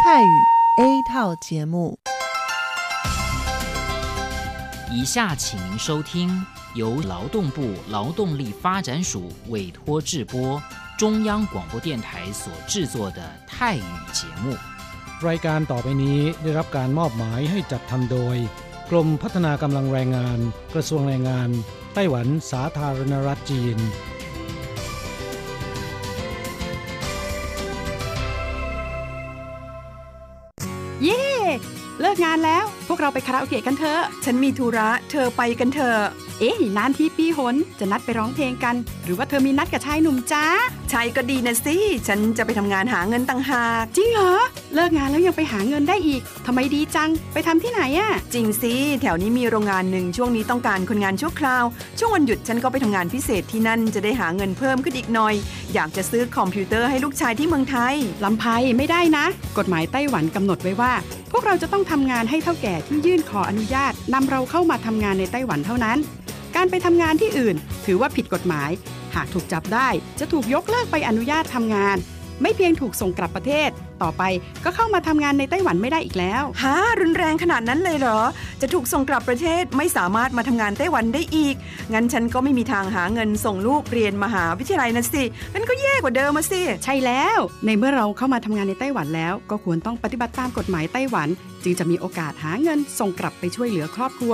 泰语 A 套节目。以下请您收听由劳动部劳动力发展署委托制播，中央广播电台所制作的泰语节目。 รายการต่อไปนี้ได้รับการมอบหมายให้จัดทำโดย กรมพัฒนากำลังแรงงาน กระทรวงแรงงาน ไต้หวันสาธารณรัฐจีน เลิกงานแล้ว พวกเราไปคาราโอเกะกันเถอะ ฉันมีธุระ เธอไปกันเถอะ เอ๊ะนานที่ปีหน จะนัดไปร้องเพลงกัน หรือว่าเธอมีนัดกับชายหนุ่มจ้าชายก็ดีนะสิ ฉันจะไปทำงานหาเงินต่างหาก จริงเหรอ เลิกงานแล้วยังไปหาเงินได้อีกทำไมดีจัง ไปทำที่ไหนอะจริงสิ แถวนี้มีโรงงานหนึ่งช่วงนี้ต้องการคนงานชั่วคราว ช่วงวันหยุดฉันก็ไปทำงานพิเศษที่นั่นจะได้หาเงินเพิ่มขึ้นอีกหน่อย อยากจะซื้อคอมพิวเตอร์ให้ลูกชายที่เมืองไทยลำไพไม่ได้นะ กฎหมายไต้หวันกำหนดไว้ว่า พวกเราจะต้องทำงานให้เท่าแก่ที่ยื่นขออนุญาตนำเราเข้ามาทำงานในไต้หวันเท่านั้น การไปทำงานที่อื่น ถือว่าผิดกฎหมาย หากถูกจับได้จะถูกยกเลิกไปอนุญาตทำงาน ไม่เพียงถูกส่งกลับประเทศ ต่อไป ก็เข้ามาทำงานในไต้หวันไม่ได้อีกแล้วฮะรุนแรงขนาดนั้นเลยเหรอ จะถูกส่งกลับประเทศไม่สามารถมาทำงานไต้หวันได้อีก งั้นฉันก็ไม่มีทางหาเงินส่งลูกเรียนมหาวิทยาลัยนะสิงั้นก็แย่กว่าเดิมมาสิ ใช่แล้ว ในเมื่อเราเข้ามาทำงานในไต้หวันแล้ว ก็ควรต้องปฏิบัติตามกฎหมายไต้หวัน จึงจะมีโอกาสหาเงินส่งกลับไปช่วยเหลือครอบครัว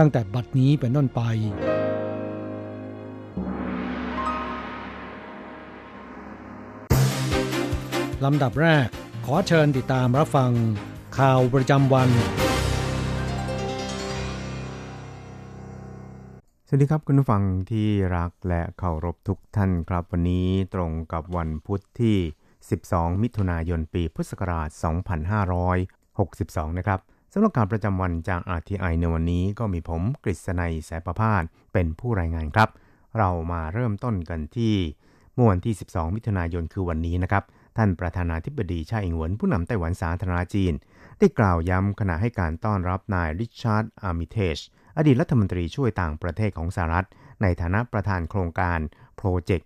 ตั้งแต่บัดนี้เป็นต้นไปลำดับแรก ขอเชิญติดตามรับฟัง ข่าวประจำวัน สวัสดีครับคุณผู้ฟังที่รักและเคารพทุกท่านครับวันนี้ตรงกับวันพุธที่ 12 มิถุนายนปีพุทธศักราช 2562 นะครับ สำหรับรายการประจำวันจาก RTI ในวันนี้ก็มีผมกฤษณัยแสประพาสเป็นผู้รายงานครับ เรามาเริ่มต้นกันที่เมื่อวันที่ 12 มิถุนายนคือวันนี้นะครับ ท่านประธานาธิบดีไช่อิงเหวินผู้นำไต้หวันสาธารณจีน ได้กล่าวย้ำขณะให้การต้อนรับนายริชาร์ดอาร์มิเทจอดีตรัฐมนตรีช่วยต่างประเทศของสหรัฐ ในฐานะประธานโครงการ Project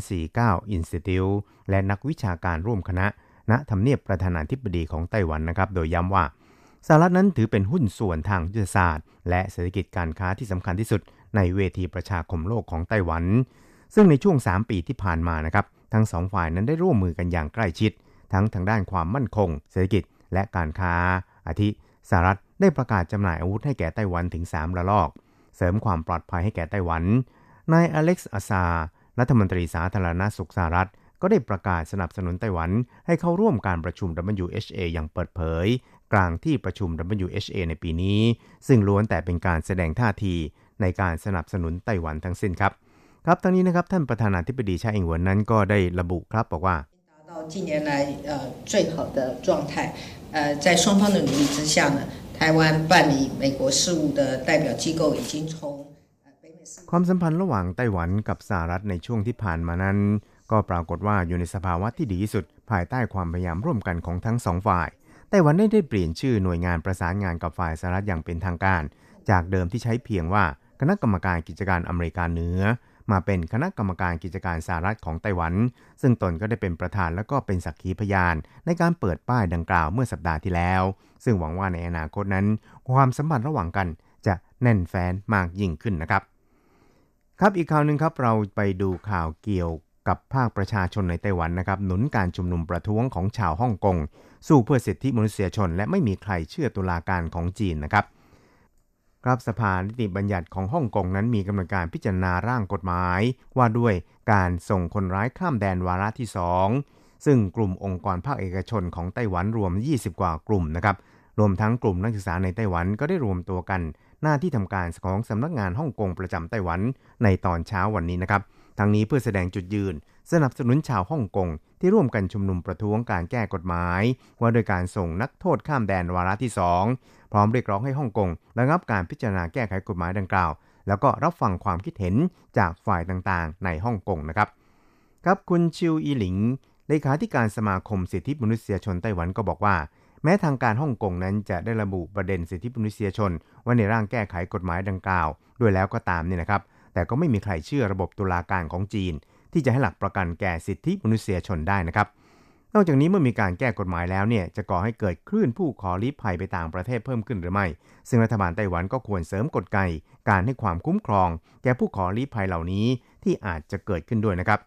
2049 Institute และนักวิชาการร่วมคณะณทำเนียบประธานาธิบดีของไต้หวันนะครับ โดยย้ำว่า สหรัฐนั้นถือเป็นหุ้นส่วนทางยุทธศาสตร์ และเศรษฐกิจการค้าที่สำคัญที่สุดในเวทีประชาคมโลกของไต้หวัน ซึ่งในช่วง 3 ปีที่ผ่านมานะครับ ทั้งสองฝ่ายนั้นได้ร่วมมือกันอย่างใกล้ชิด ทั้งทางด้านความมั่นคง เศรษฐกิจและการค้า อาทิสหรัฐได้ประกาศจำหน่ายอาวุธให้แก่ไต้หวันถึง 3 ระลอก เสริมความปลอดภัยให้แก่ไต้หวัน นายอเล็กซ์อาซา รัฐมนตรีสาธารณสุขสหรัฐ ก็ได้ประกาศสนับสนุนไต้หวัน ให้เข้าร่วมการประชุม WHA อย่างเปิดเผย กลางที่ประชุม WHA ในปีนี้ ซึ่งล้วนแต่เป็นการแสดงท่าทีในการสนับสนุนไต้หวันทั้งสิ้นครับ ครับทั้งนี้นะครับท่านประธานาธิบดีชาอิงหวนนั้นก็ได้ระบุครับบอกว่า到近年来呃最好的状态，呃，在双方的努力之下呢，台湾办理美国事务的代表机构已经从ความสัมพันธ์ระหว่างไต้หวันกับสหรัฐในช่วงที่ผ่านมานั้น ก็ปรากฏว่าอยู่ในสภาวะที่ดีที่สุด ภายใต้ความพยายามร่วมกันของทั้งสองฝ่าย ไต้หวันได้ได้เปลี่ยนชื่อหน่วยงานประสานงานกับฝ่ายสหรัฐอย่างเป็นทางการ จากเดิมที่ใช้เพียงว่าคณะกรรมการกิจการอเมริกาเหนือ มาเป็นคณะกรรมการกิจการสหรัฐของไต้หวัน ซึ่งตนก็ได้เป็นประธานและก็เป็นสักขีพยาน ในการเปิดป้ายดังกล่าวเมื่อสัปดาห์ที่แล้ว ซึ่งหวังว่าในอนาคตนั้น ความสัมพันธ์ระหว่างกันจะแน่นแฟ้นมากยิ่งขึ้นนะครับ ครับอีกข่าวหนึ่งครับเราไปดูข่าวเกี่ยวกับภาคประชาชนในไต้หวันนะครับหนุนการชุมนุมประท้วงของชาวฮ่องกง สู้เพื่อสิทธิมนุษยชน และไม่มีใครเชื่อตุลาการของจีนนะครับครับสภานิติบัญญัติของฮ่องกงนั้นมีกำหนดการพิจารณาร่างกฎหมาย ว่าด้วยการส่งคนร้ายข้ามแดนวาระที่ 2 ซึ่งกลุ่มองค์กรภาคเอกชนของไต้หวันรวม 20 กว่ากลุ่มนะครับรวมทั้งกลุ่มนักศึกษาในไต้หวันก็ได้รวมตัวกัน หน้าที่ทำการของสำนักงานฮ่องกงประจำไต้หวันในตอนเช้าวันนี้นะครับทั้งนี้เพื่อแสดงจุดยืน สนับสนุนชาวฮ่องกง ที่ร่วมกันชุมนุมประท้วงการแก้กฎหมาย ว่าโดยการส่งนักโทษข้ามแดนวาระที่ 2 พร้อมเรียกร้องให้ฮ่องกงระงับการพิจารณาแก้ไขกฎหมายดังกล่าว แล้วก็รับฟังความคิดเห็นจากฝ่ายต่างๆ ในฮ่องกงนะครับ ครับคุณชิวอีหลิงเลขาธิการสมาคมสิทธิมนุษยชนไต้หวันก็บอกว่า แม้ทางการฮ่องกงนั้นจะได้ระบุประเด็นสิทธิมนุษยชนไว้ในร่างแก้ไขกฎหมายดังกล่าว ด้วยแล้วก็ตามนี่นะครับ แต่ก็ไม่มีใครเชื่อระบบตุลาการของจีน ที่จะให้หลักประกันแก่สิทธิมนุษยชนได้นะครับ นอกจากนี้เมื่อมีการแก้กฎหมายแล้วเนี่ยจะก่อให้เกิดคลื่นผู้ขอลี้ภัยไปต่างประเทศเพิ่มขึ้นหรือไม่ ซึ่งรัฐบาลไต้หวันก็ควรเสริมกฎไก การให้ความคุ้มครอง แก่ผู้ขอลี้ภัยเหล่านี้ที่อาจจะเกิดขึ้นด้วยนะครับ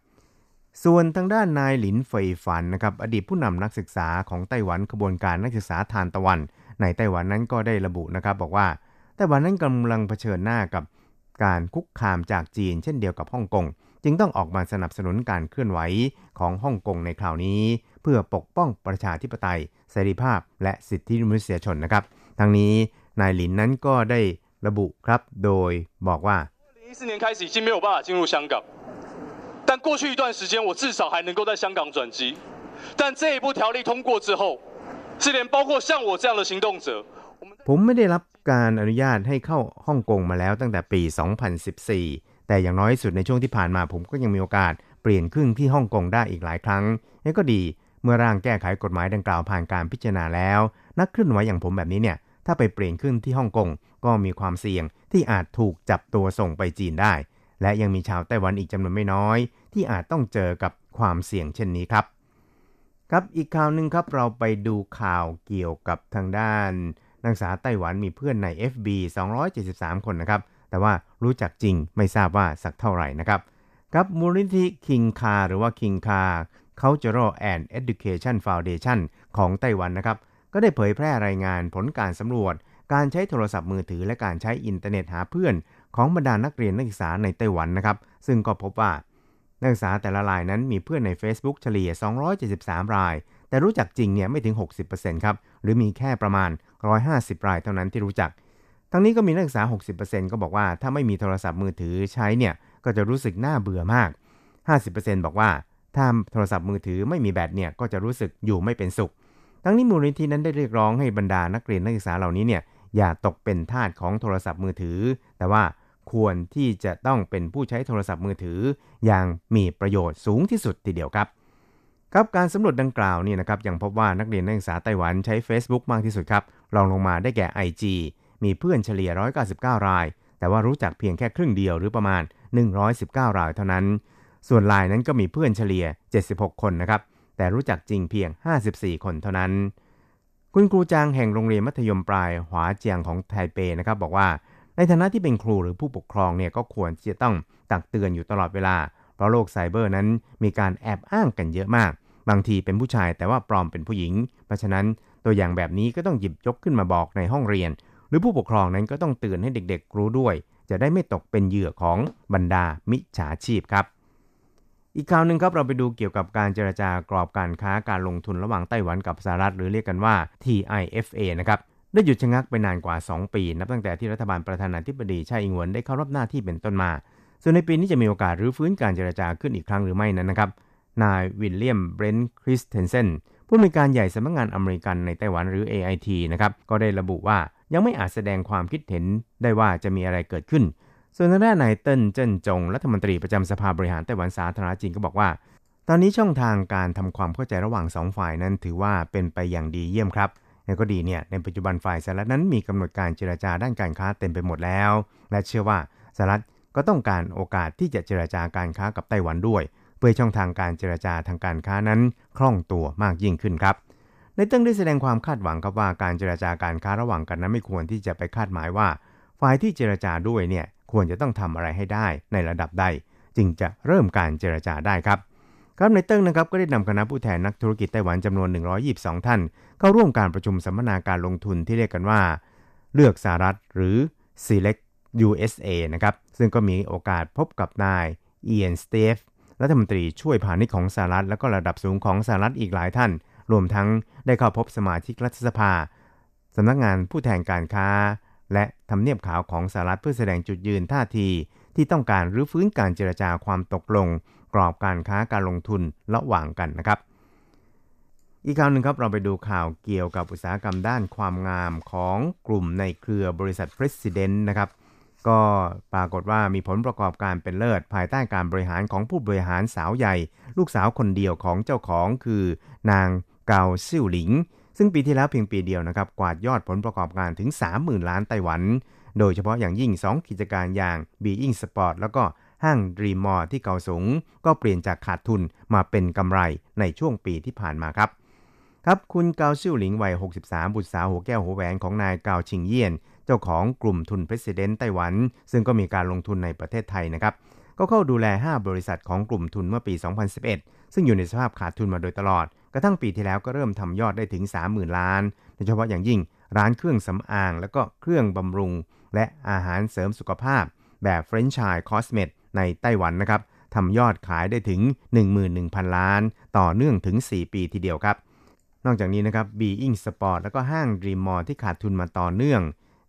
ส่วนทางด้านนายหลินเฟยฝันนะครับอดีตผู้นำนักศึกษาของไต้หวันขบวนการนักศึกษาทานตะวัน ในไต้หวันนั้นก็ได้ระบุนะครับบอกว่าไต้หวันนั้นกำลังเผชิญหน้ากับการคุกคามจากจีน เช่นเดียวกับฮ่องกง จึงต้องออกมาสนับสนุนการเคลื่อนไหวของฮ่องกงในคราวนี้ เพื่อปกป้องประชาธิปไตยเสรีภาพ และสิทธิมนุษยชนนะครับทั้งนี้นายหลินนั้นก็ได้ระบุครับโดยบอกว่า2014年开始已经没有办法进入香港但过去一段时间，我至少还能够在香港转机。但这一部条例通过之后，是连包括像我这样的行动者，ผมไม่ได้รับการอนุญาตให้เข้าฮ่องกงมาแล้วตั้งแต่ปี 2014 แต่อย่างน้อยสุดในช่วงที่ผ่านมาผมก็ยังมีโอกาสเปลี่ยนครึ่งที่ฮ่องกงได้อีกหลายครั้งนี่ก็ดีเมื่อร่างแก้ไขกฎหมายดังกล่าวผ่านการพิจารณาแล้ว นักเคลื่อนไหวอย่างผมแบบนี้เนี่ยถ้าไปเปลี่ยนครึ่งที่ฮ่องกงก็มีความเสี่ยงที่อาจถูกจับตัวส่งไปจีนได้ และยังมีชาวไต้หวันอีกจำนวนไม่น้อย ที่อาจต้องเจอกับความเสี่ยงเช่นนี้ครับครับอีกข่าวหนึ่งครับเราไปดูข่าวเกี่ยวกับทางด้านนักศึกษาไต้หวันมีเพื่อนใน FB 273 คนนะครับ แต่ว่ารู้จักจริงไม่ทราบว่าสักเท่าไหร่นะครับครับมูลนิธิคิงคาหรือว่าคิงคา Cultural and Education Foundation ของไต้หวันนะครับ ก็ได้เผยแพร่รายงานผลการสำรวจ การใช้โทรศัพท์มือถือและการใช้อินเทอร์เน็ตหาเพื่อน ของบรรดานักเรียนนักศึกษาในไต้หวันนะครับ ซึ่งก็พบว่านักศึกษาแต่ละรายนั้นมีเพื่อนใน Facebook เฉลี่ย 273 ราย แต่รู้จักจริงเนี่ยไม่ถึง 60%ครับ หรือมีแค่ประมาณ 150 รายเท่านั้นที่รู้จัก ทั้งนี้ก็มีนักศึกษา 60%ก็บอกว่าถ้าไม่มีโทรศัพท์มือถือใช้เนี่ยก็จะรู้สึกน่าเบื่อมาก 50%บอกว่าถ้าโทรศัพท์มือถือไม่มีแบตเนี่ยก็จะรู้สึกอยู่ไม่เป็นสุข ทั้งนี้มูลนิธินั้นได้เรียกร้องให้บรรดานักเรียนนักศึกษาเหล่านี้เนี่ยอย่าตกเป็นทาสของโทรศัพท์มือถือ แต่ว่าควรที่จะต้องเป็นผู้ใช้โทรศัพท์มือถือ อย่างมีประโยชน์สูงที่สุดทีเดียวครับ ครับการสำรวจดังกล่าวนี่นะครับยังพบว่านักเรียนนักศึกษาไต้หวันใช้ Facebook มากที่สุดครับรองลงมาได้แก่ IG มีเพื่อนเฉลี่ย 199 รายแต่แต่ว่ารู้จักเพียงแค่ครึ่งเดียวหรือประมาณ 119 รายเท่านั้น ส่วนลายนั้นก็มีเพื่อนเฉลี่ย 76 คนนะครับ แต่รู้จักจริงเพียง 54 คนเท่านั้น คุณครูจางแห่งโรงเรียนมัธยมปลายหวาเจียงของไทเปนะครับบอกว่า ในฐานะที่เป็นครูหรือผู้ปกครองเนี่ยก็ควรที่จะต้องตักเตือนอยู่ตลอดเวลา เพราะโลกไซเบอร์นั้นมีการแอบอ้างกันเยอะมาก บางทีเป็นผู้ชายแต่ว่าปลอมเป็นผู้หญิง เพราะฉะนั้นตัวอย่างแบบนี้ก็ต้องหยิบยกขึ้นมาบอกในห้องเรียน หรือผู้ปกครองนั้นก็ต้องเตือนให้เด็กๆ รู้ด้วย จะได้ไม่ตกเป็นเหยื่อของบรรดามิจฉาชีพครับ อีกข่าวหนึ่งครับเราไปดูเกี่ยวกับการเจรจากรอบการค้าการลงทุนระหว่างไต้หวันกับสหรัฐหรือเรียกกันว่า TIFA นะครับได้หยุดชะงักไปนานกว่า 2 ปี นับตั้งแต่ที่รัฐบาลประธานาธิบดีไช่อิงเหวินได้เข้ารับหน้าที่เป็นต้นมา ส่วนในปีนี้จะมีโอกาสรื้อฟื้นการเจรจาขึ้นอีกครั้งหรือไม่นั้นนะครับ นายวิลเลียม เบรนท์ คริสเทนเซนผู้อำนวยการใหญ่สำนักงานอเมริกันในไต้หวันหรือ AIT นะครับ ก็ได้ระบุว่า ยังไม่อาจแสดงความคิดเห็นได้ว่าจะมีอะไรเกิดขึ้น ส่วนทางด้านนายเติ้นเจิ้นจงรัฐมนตรีประจำสภาบริหารไต้หวันสาธารณจีนก็บอกว่า ตอนนี้ช่องทางการทำความเข้าใจระหว่างสองฝ่ายนั้นถือว่าเป็นไปอย่างดีเยี่ยมครับอย่างก็ดีเนี่ยในปัจจุบันฝ่ายสหรัฐนั้นมีกำหนดการเจรจาด้านการค้าเต็มไปหมดแล้ว และเชื่อว่าสหรัฐก็ต้องการโอกาสที่จะเจรจาการค้ากับไต้หวันด้วย เพื่อช่องทางการเจรจาทางการค้านั้นคล่องตัวมากยิ่งขึ้นครับ ในตั้งได้แสดงความคาดหวังครับว่าการเจรจาการค้าระหว่างกันนั้นไม่ควรที่จะไปคาดหมายว่า ฝ่ายที่เจรจาด้วยเนี่ยควรจะต้องทำอะไรให้ได้ในระดับใด จึงจะเริ่มการเจรจาได้ครับครับในเติ้งนะครับก็ได้นำคณะผู้แทนนักธุรกิจไต้หวันจำนวน 122 ท่าน เข้าร่วมการประชุมสัมมนาการลงทุนที่เรียกกันว่า เลือกสหรัฐหรือ Select USA นะครับซึ่งก็มีโอกาสพบกับนายเอียนสเตฟรัฐมนตรีช่วยพาณิชย์ของสหรัฐ และก็ระดับสูงของสหรัฐอีกหลายท่าน รวมทั้งได้เข้าพบสมาชิกรัฐสภาสำนักงานผู้แทนการค้า และทำเนียบขาวของสหรัฐเพื่อแสดงจุดยืนท่าที ที่ต้องการรื้อฟื้นการเจรจาความตกลง กรอบการค้าการลงทุนระหว่างกันนะครับ อีกข่าวหนึ่งครับเราไปดูข่าวเกี่ยวกับอุตสาหกรรมด้านความงามของกลุ่มในเครือบริษัท President นะครับก็ปรากฏว่ามีผลประกอบการเป็นเลิศ ภายใต้การบริหารของผู้บริหารสาวใหญ่ ลูกสาวคนเดียวของเจ้าของคือนาง เกาซิ่วหลิง ซึ่งปีที่แล้วเพียงปีเดียวนะครับกวาดยอดผลประกอบการถึง 30,000 ล้านไต้หวัน โดยเฉพาะอย่างยิ่ง 2 กิจการอย่าง Being Sport แล้วก็ห้างรีมอที่เกาสงก็เปลี่ยนจากขาดทุนมาเป็นกำไรในช่วงปีที่ผ่านมาครับ ครับคุณเกาซิ่วหลิงวัย 63 บุตรสาวหัวแก้วหัวแหวนของนายเกาชิงเยี่ยน เจ้าของกลุ่มทุน President ไต้หวัน ซึ่งก็มีการลงทุนในประเทศไทยนะครับก็เข้าดูแล 5 บริษัทของกลุ่มทุนเมื่อปี 2011 ซึ่งอยู่ในสภาพขาดทุนมาโดยตลอด กระทั่งปีที่แล้วก็เริ่มทำยอดได้ถึง 30,000 ล้าน โดยเฉพาะอย่างยิ่งร้านเครื่องสำอาง และก็เครื่องบำรุง และอาหารเสริมสุขภาพ แบบแฟรนไชส์ Cosmed ในไต้หวันนะครับทำยอดขายได้ถึง 11,000 ล้าน ต่อเนื่องถึง 4 ปีทีเดียวครับ นอกจากนี้นะครับ Being Sport แล้วก็ห้าง Dream Mall ที่ขาดทุนมาต่อเนื่อง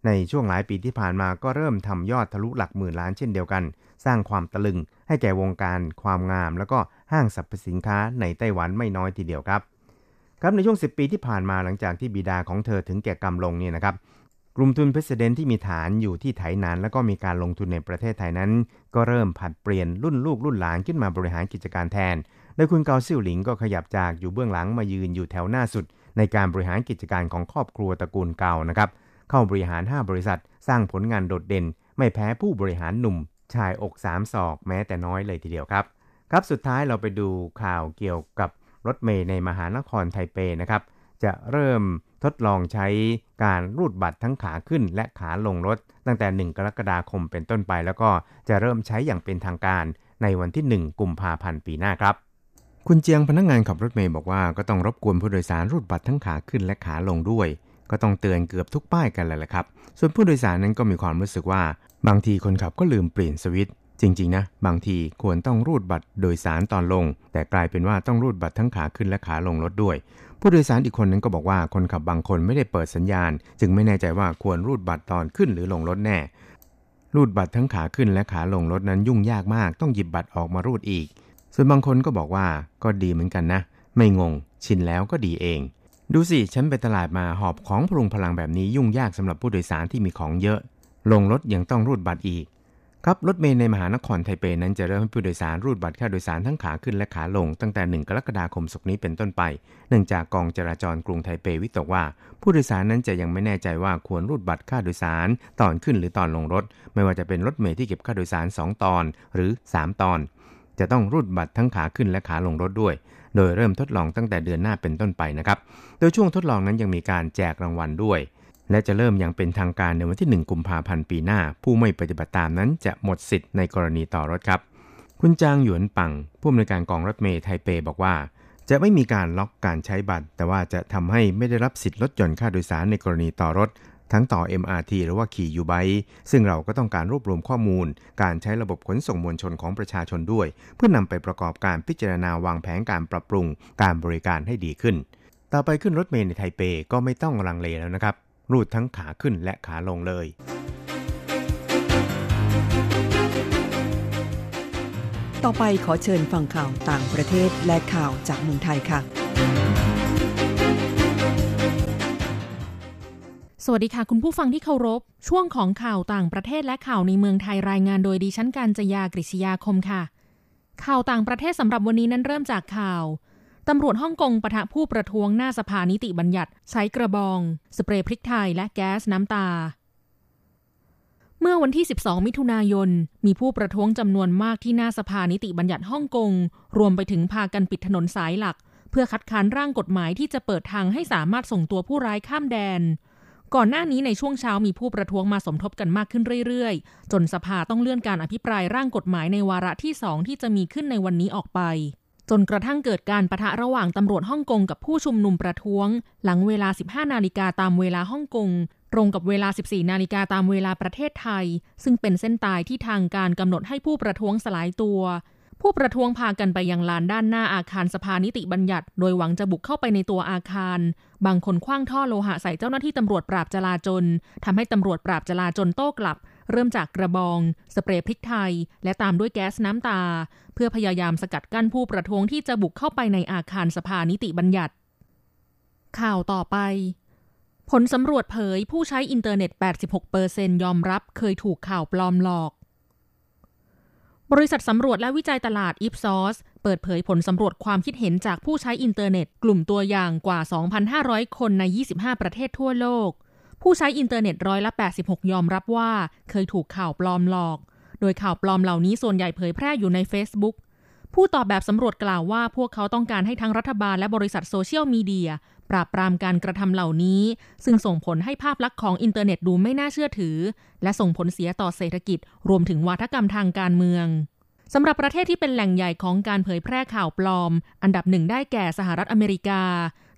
ในช่วงหลายปีที่ผ่านมาก็เริ่มทำยอดทะลุหลักหมื่นล้านเช่นเดียวกัน สร้างความตะลึงให้แก่วงการความงาม แล้วก็ ห้างสรรพสินค้าในไต้หวันไม่น้อยทีเดียวครับ ครับในช่วง 10 ปีที่ผ่านมาหลังจากที่บิดาของเธอถึงแก่กรรมลงเนี่ยนะครับกลุ่มทุนเพสเดนที่มีฐานอยู่ที่ไถหนาน แล้วก็มีการลงทุนในประเทศไทยนั้น ก็เริ่มผัดเปลี่ยนรุ่นลูกรุ่นหลานขึ้นมาบริหารกิจการแทน โดยคุณเกาซิ่วหลิงก็ขยับจากอยู่เบื้องหลังมายืนอยู่แถวหน้าสุด ในการบริหารกิจการของครอบครัวตระกูลเก่านะครับ เข้าบริหาร 5 บริษัท สร้างผลงานโดดเด่น ไม่แพ้ผู้บริหารหนุ่ม ชายอกสามศอกแม้แต่น้อยเลยทีเดียวครับ ครับสุดท้ายเราไปดูข่าวเกี่ยวกับรถเมย์ในมหานครไทเปนะครับ จะเริ่มทดลองใช้การรูดบัตรทั้งขาขึ้นและขาลงรถ ตั้งแต่ 1 กรกฎาคมเป็นต้นไป แล้วก็จะเริ่มใช้อย่างเป็นทางการในวันที่ 1 กุมภาพันธ์ปีหน้าครับ คุณเจียงพนักงงานขับรถเมย์บอกว่าก็ต้องรบกวนผู้โดยสารรูดบัตรทั้งขาขึ้นและขาลงด้วย ก็ต้องเตือนเกือบทุกป้ายกันเลยแหละครับ ส่วนผู้โดยสารนั้นก็มีความรู้สึกว่า บางทีคนขับก็ลืมเปลี่ยนสวิตช์ จริง ๆ นะ บางทีควรต้องรูดบัตรโดยสารตอนลง แต่กลายเป็นว่าต้องรูดบัตรทั้งขาขึ้นและขาลงรถด้วย ผู้โดยสารอีกคนนึงก็บอกว่าคนขับบางคนไม่ได้เปิดสัญญาณ จึงไม่แน่ใจว่าควรรูดบัตรตอนขึ้นหรือลงรถแน่ รูดบัตรทั้งขาขึ้นและขาลงรถนั้นยุ่งยากมากต้องหยิบบัตรออกมารูดอีก ส่วนบางคนก็บอกว่าก็ดีเหมือนกันนะ ไม่งง ชินแล้วก็ดีเอง ดูสิฉันไปตลาดมาหอบของพรุงพลังแบบนี้ยุ่งยากสำหรับผู้โดยสารที่มีของเยอะ ลงรถยังต้องรูดบัตรอีก ครับรถเมล์ในมหานครไทเปนั้นจะเริ่มให้ผู้โดยสารรูดบัตรค่าโดยสารทั้งขาขึ้นและขาลง ตั้งแต่ 1 กรกฎาคมศกนี้เป็นต้นไป เนื่องจากกองจราจรกรุงไทเปวิตกว่า ผู้โดยสารนั้นจะยังไม่แน่ใจว่าควรรูดบัตรค่าโดยสารตอนขึ้นหรือตอนลงรถ ไม่ว่าจะเป็นรถเมล์ที่เก็บค่าโดยสาร 2 ตอนหรือ 3 ตอน จะต้องรูดบัตรทั้งขาขึ้นและขาลงรถด้วย โดยเริ่มทดลองตั้งแต่เดือนหน้าเป็นต้นไปนะครับ โดยช่วงทดลองนั้นยังมีการแจกรางวัลด้วย และจะเริ่มอย่างเป็นทางการในวันที่ 1 กุมภาพันธ์ปีหน้า ผู้ไม่ปฏิบัติตามนั้นจะหมดสิทธิ์ในกรณีต่อรถครับ คุณจางหยวนปัง ผู้อำนวยการกองรถเมล์ไทเปบอกว่า จะไม่มีการล็อกการใช้บัตร แต่ว่าจะทำให้ไม่ได้รับสิทธิ์ลดหย่อนค่าโดยสารในกรณีต่อรถ ทั้งต่อ MRT หรือว่าขี่ยูไบซึ่งเราก็ต้องการรวบรวมข้อมูล การใช้ระบบขนส่งมวลชนของประชาชนด้วย เพื่อนำไปประกอบการพิจารณาวางแผนการปรับปรุง การบริการให้ดีขึ้น ต่อไปขึ้นรถเมล์ในไทเปก็ไม่ต้องลังเลแล้วนะครับ รูดทั้งขาขึ้นและขาลงเลย ต่อไปขอเชิญฟังข่าวต่างประเทศและข่าวจากเมืองไทยค่ะ สวัสดีค่ะคุณผู้ฟังที่เคารพ ช่วงของข่าวต่างประเทศและข่าวในเมืองไทยรายงานโดยดิฉันการจยากริชยาคมค่ะ ข่าวต่างประเทศสำหรับวันนี้นั้นเริ่มจากข่าว ตำรวจฮ่องกงปะทะผู้ประท้วงหน้าสภานิติบัญญัติ ใช้กระบอง สเปรย์พริกไทยและแก๊สน้ำตา เมื่อวันที่ 12 มิถุนายน มีผู้ประท้วงจำนวนมากที่หน้าสภานิติบัญญัติฮ่องกง รวมไปถึงพากันปิดถนนสายหลัก เพื่อคัดค้านร่างกฎหมายที่จะเปิดทางให้สามารถส่งตัวผู้ร้ายข้ามแดน ก่อนหน้านี้ในช่วงเช้ามีผู้ประท้วงมาสมทบกันมากขึ้นเรื่อยๆ จนสภาต้องเลื่อนการอภิปรายร่างกฎหมายในวาระที่สองที่จะมีขึ้นในวันนี้ออกไป จนกระทั่งเกิดการประทะระหว่างตำรวจฮ่องกงกับผู้ชุมนุมประท้วง หลังเวลา 15 นาฬิกาตามเวลาฮ่องกงตรงกับเวลา 14 นาฬิกาตามเวลาประเทศไทย ซึ่งเป็นเส้นตายที่ทางการกำหนดให้ผู้ประท้วงสลายตัว ผู้ประท้วงพากันไปยังลานด้านหน้าอาคารสภานิติบัญญัติ โดยหวังจะบุกเข้าไปในตัวอาคาร บางคนคว้างท่อโลหะใส่เจ้าหน้าที่ตำรวจปราบจลาจลทำให้ตำรวจปราบจลาจลโต้กลับ เริ่มจากกระบอง สเปรย์พริกไทย และตามด้วยแก๊สน้ำตา เพื่อพยายามสกัดกั้นผู้ประท้วงที่จะบุกเข้าไปในอาคารสภานิติบัญญัติ ข่าวต่อไป ผลสำรวจเผยผู้ใช้อินเทอร์เน็ต 86%ยอมรับเคยถูกข่าวปลอมหลอกบริษัทสำรวจและวิจัยตลาด Ipsos เปิดเผยผลสำรวจความคิดเห็นจากผู้ใช้อินเทอร์เน็ต กลุ่มตัวอย่างกว่า 2,500 คนใน 25 ประเทศทั่วโลก ผู้ใช้อินเทอร์เน็ตร้อยละ 86 ยอมรับว่าเคยถูกข่าวปลอมหลอก โดยข่าวปลอมเหล่านี้ส่วนใหญ่เผยแพร่อยู่ใน Facebook ผู้ตอบแบบสำรวจกล่าวว่าพวกเขาต้องการให้ทั้งรัฐบาลและบริษัทโซเชียลมีเดียปราบปรามการกระทำเหล่านี้ ซึ่งส่งผลให้ภาพลักษณ์ของอินเทอร์เน็ตดูไม่น่าเชื่อถือ และส่งผลเสียต่อเศรษฐกิจ รวมถึงวาทกรรมทางการเมืองสำหรับประเทศที่เป็นแหล่งใหญ่ของการเผยแพร่ข่าวปลอม อันดับหนึ่งได้แก่สหรัฐอเมริกา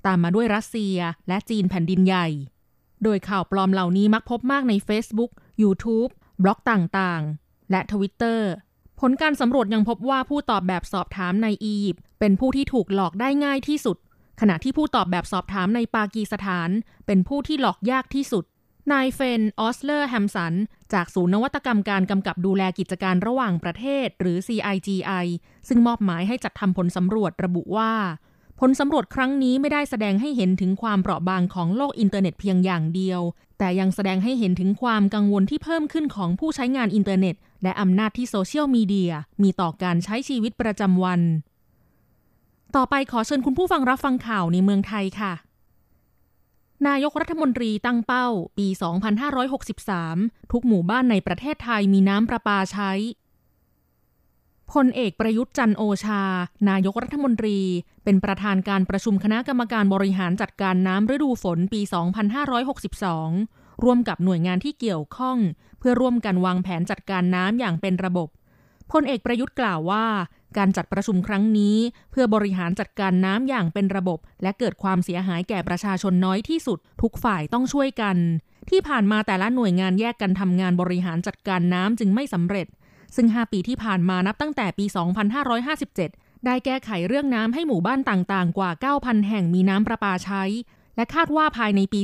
ตามมาด้วยรัสเซียและจีนแผ่นดินใหญ่ โดยข่าวปลอมเหล่านี้มักพบมากใน Facebook, YouTube บล็อกต่างๆ และ Twitter ผลการสำรวจยังพบว่าผู้ตอบแบบสอบถามในอียิปต์เป็นผู้ที่ถูกหลอกได้ง่ายที่สุด ขณะที่ผู้ตอบแบบสอบถามในปากีสถาน เป็นผู้ที่หลอกยากที่สุดนายเฟน ออสเลอร์แฮมสัน จากศูนย์นวัตกรรมการกำกับดูแลกิจการระหว่างประเทศ หรือ CIGI ซึ่งมอบหมายให้จัดทำผลสำรวจระบุว่า ผลสำรวจครั้งนี้ไม่ได้แสดงให้เห็นถึงความเปราะบางของโลกอินเทอร์เน็ตเพียงอย่างเดียว แต่ยังแสดงให้เห็นถึงความกังวลที่เพิ่มขึ้นของผู้ใช้งานอินเทอร์เน็ต และอำนาจที่โซเชียลมีเดียมีต่อการใช้ชีวิตประจำวัน ต่อไปขอเชิญคุณผู้ฟังรับฟังข่าวในเมืองไทยค่ะ นายกรัฐมนตรีตั้งเป้า ปี 2563 ทุกหมู่บ้านในประเทศไทยมีน้ำประปาใช้ พลเอกประยุทธ์จันโอชา นายกรัฐมนตรี เป็นประธานการประชุมคณะกรรมการบริหารจัดการน้ำฤดูฝนปี 2562 ร่วมกับหน่วยงานที่เกี่ยวข้อง เพื่อร่วมกันวางแผนจัดการน้ำอย่างเป็นระบบ พลเอกประยุทธ์กล่าวว่า การจัดประชุมครั้งนี้ เพื่อบริหารจัดการน้ำอย่างเป็นระบบ และเกิดความเสียหายแก่ประชาชนน้อยที่สุด ทุกฝ่ายต้องช่วยกัน ที่ผ่านมาแต่ละหน่วยงานแยกกันทำงานบริหารจัดการน้ำจึงไม่สำเร็จ ซึ่ง 5 ปีที่ผ่านมานับตั้งแต่ปี 2557 ได้แก้ไขเรื่องน้ำให้หมู่บ้านต่างๆ กว่า 9,000 แห่งมีน้ำประปาใช้ และคาดว่าภายในปี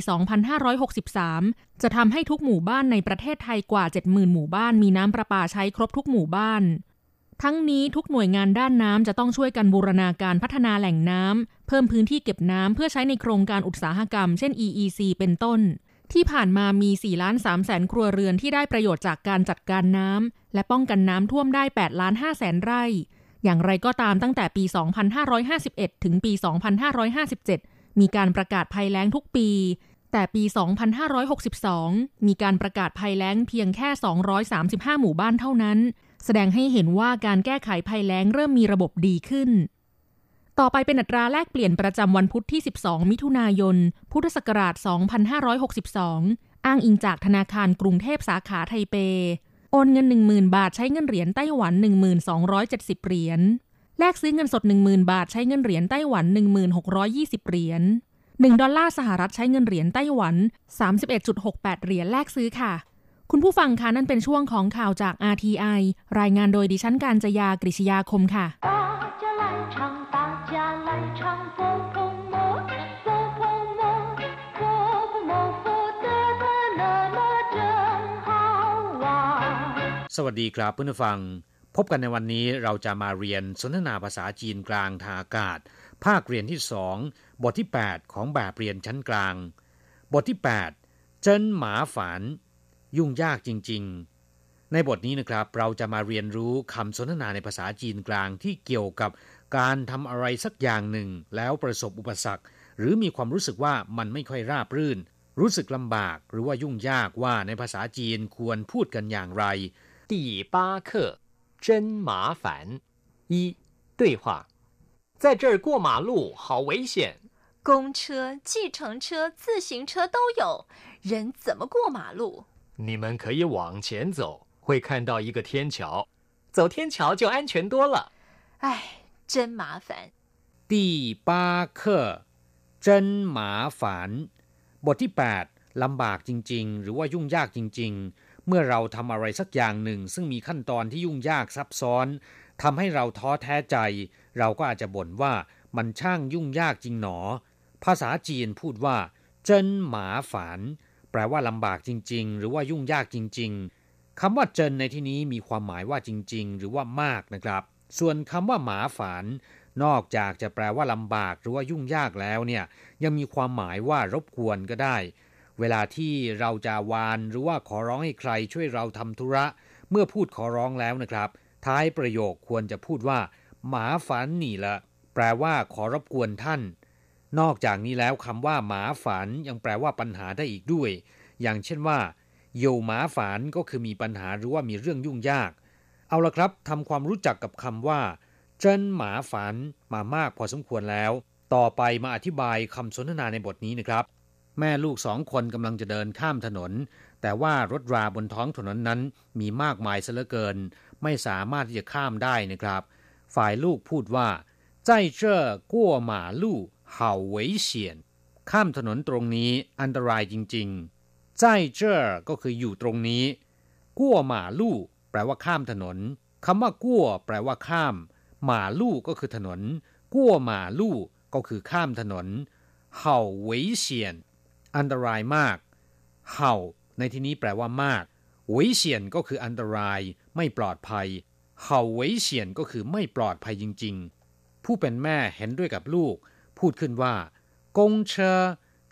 2563 จะทำให้ทุกหมู่บ้านในประเทศไทยกว่า 70,000 หมู่บ้านมีน้ำประปาใช้ครบทุกหมู่บ้านทั้งนี้ทุกหน่วยงานด้านน้ำจะต้องช่วยกันบูรณาการพัฒนาแหล่งน้ำ เพิ่มพื้นที่เก็บน้ำเพื่อใช้ในโครงการอุตสาหกรรม เช่น EEC เป็นต้น ที่ผ่านมามี4ล้าน3แสนครัวเรือนที่ได้ประโยชน์จากการจัดการน้ำและป้องกันน้ำท่วมได้8ล้าน5แสนไร่ อย่างไรก็ตามตั้งแต่ปี 2551 ถึงปี 2557 มีการประกาศภัยแล้งทุกปี แต่ปี 2562 มีการประกาศภัยแล้งเพียงแค่ 235 หมู่บ้านเท่านั้น แสดงให้เห็นว่าการแก้ไขภัยแล้งเริ่มมีระบบดีขึ้น ต่อไปเป็นอัตราแลกเปลี่ยนประจำวันพุธที่ 12 มิถุนายน พุทธศักราช 2562 อ้างอิงจากธนาคารกรุงเทพสาขาไทเป โอนเงิน 10,000 บาทใช้เงินเหรียญไต้หวัน 1270 เหรียญ แลกซื้อเงินสด 10,000 บาทใช้เงินเหรียญไต้หวัน 1620 เหรียญ 1 ดอลลาร์สหรัฐใช้เงินเหรียญไต้หวัน 31.68 เหรียญแลกซื้อค่ะ คุณผู้ฟังคะนั่นเป็นช่วงของข่าวจาก RTI รายงานโดยดิฉันการจยากริชยาคมค่ะ สวัสดีครับเพื่อนผู้ฟัง พบกันในวันนี้เราจะมาเรียนสนทนาภาษาจีนกลางทางอากาศ ภาคเรียนที่สองบทที่ 8 ของแบบเรียนชั้นกลาง บทที่ 8 เจิ้นหมาฝันยุ่งยากจริง ๆ ในบทนี้นะครับเราจะมาเรียนรู้คำสนทนาในภาษาจีนกลางที่เกี่ยวกับการทำอะไรสักอย่างหนึ่ง แล้วประสบอุปสรรค หรือมีความรู้สึกว่ามันไม่ค่อยราบรื่น รู้สึกลำบาก หรือว่ายุ่งยากว่าในภาษาจีนควรพูดกันอย่างไร 第八课，真麻烦。一对话，在这儿过马路好危险。公车、计程车、自行车都有，人怎么过马路？你们可以往前走，会看到一个天桥，走天桥就安全多了。唉，真麻烦。第八课真麻烦บทที่ 8ลำบากจริง ๆ หรือว่ายุ่งยากจริง ๆ เมื่อเราทำอะไรสักอย่างหนึ่ง ซึ่งมีขั้นตอนที่ยุ่งยากซับซ้อนทำให้เราท้อแท้ใจ เราก็อาจจะบ่นว่ามันช่างยุ่งยากจริงหนอ ภาษาจีนพูดว่า เจินหมาฝาน แปลว่าลำบากจริง ๆ หรือว่ายุ่งยากจริง ๆคำว่าเจินในที่นี้มีความหมายว่าจริง ๆ หรือว่ามากนะครับ ส่วนคำว่าหมาฝานนอกจากจะแปลว่าลำบากหรือว่ายุ่งยากแล้วเนี่ย ยังมีความหมายว่ารบกวนก็ได้ เวลาที่เราจะวานหรือว่าขอร้องให้ใครช่วยเราทำธุระ เมื่อพูดขอร้องแล้วนะครับ ท้ายประโยคควรจะพูดว่า หมาฝันหนีละ แปลว่าขอรบกวนท่าน นอกจากนี้แล้วคำว่า หมาฝันยังแปลว่าปัญหาได้อีกด้วย อย่างเช่นว่าโยหมาฝันก็คือมีปัญหาหรือว่ามีเรื่องยุ่งยาก เอาละครับทำความรู้จักกับคำว่าเจิ้นหมาฝันมามากพอสมควรแล้ว ต่อไปมาอธิบายคำสนทนาในบทนี้นะครับ แม่ลูกสองคนกำลังจะเดินข้ามถนน แต่ว่ารถราบนท้องถนนนั้นมีมากมายเสเหลือเกิน ไม่สามารถที่จะข้ามได้นะครับ ฝ่ายลูกพูดว่าใจเจ้อกั้วหมาลู่เห่าเวเฉียนข้ามถนนตรงนี้อันตรายจริงๆใจเจ้อก็คืออยู่ตรงนี้กั้วหมาลู่แปลว่าข้ามถนนคำว่ากั้วแปลว่าข้าม 马路 ก็คือถนน 过马路 ก็คือข้ามถนน 好危险 อันตรายมาก เห่า ในที่นี้แปลว่ามากเวยเฉียนก็คืออันตราย ไม่ปลอดภัย เห่าเวยเฉียนก็คือไม่ปลอดภัยจริง ๆ ผู้เป็นแม่เห็นด้วยกับลูก พูดขึ้นว่ากงเชอ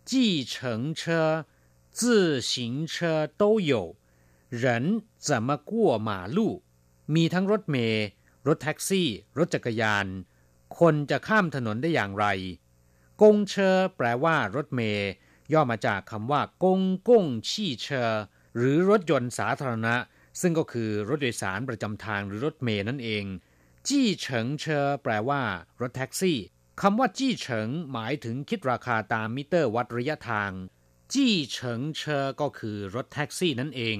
จีเฉิงเชอ自行车都有人怎么过马路มีทั้งรถเมล์รถแท็กซี่ รถจักรยาน คนจะข้ามถนนได้อย่างไร กงเชอแปลว่ารถเมล์ ย่อมาจากคำว่า公共汽车 หรือรถยนต์สาธารณะ ซึ่งก็คือรถโดยสารประจำทางหรือรถเมล์นั่นเอง 计程车 แปลว่ารถแท็กซี่คำว่า计程 หมายถึงคิดราคาตามมิเตอร์วัดระยะทาง จี้เฉิงเชอก็คือรถแท็กซี่นั่นเอง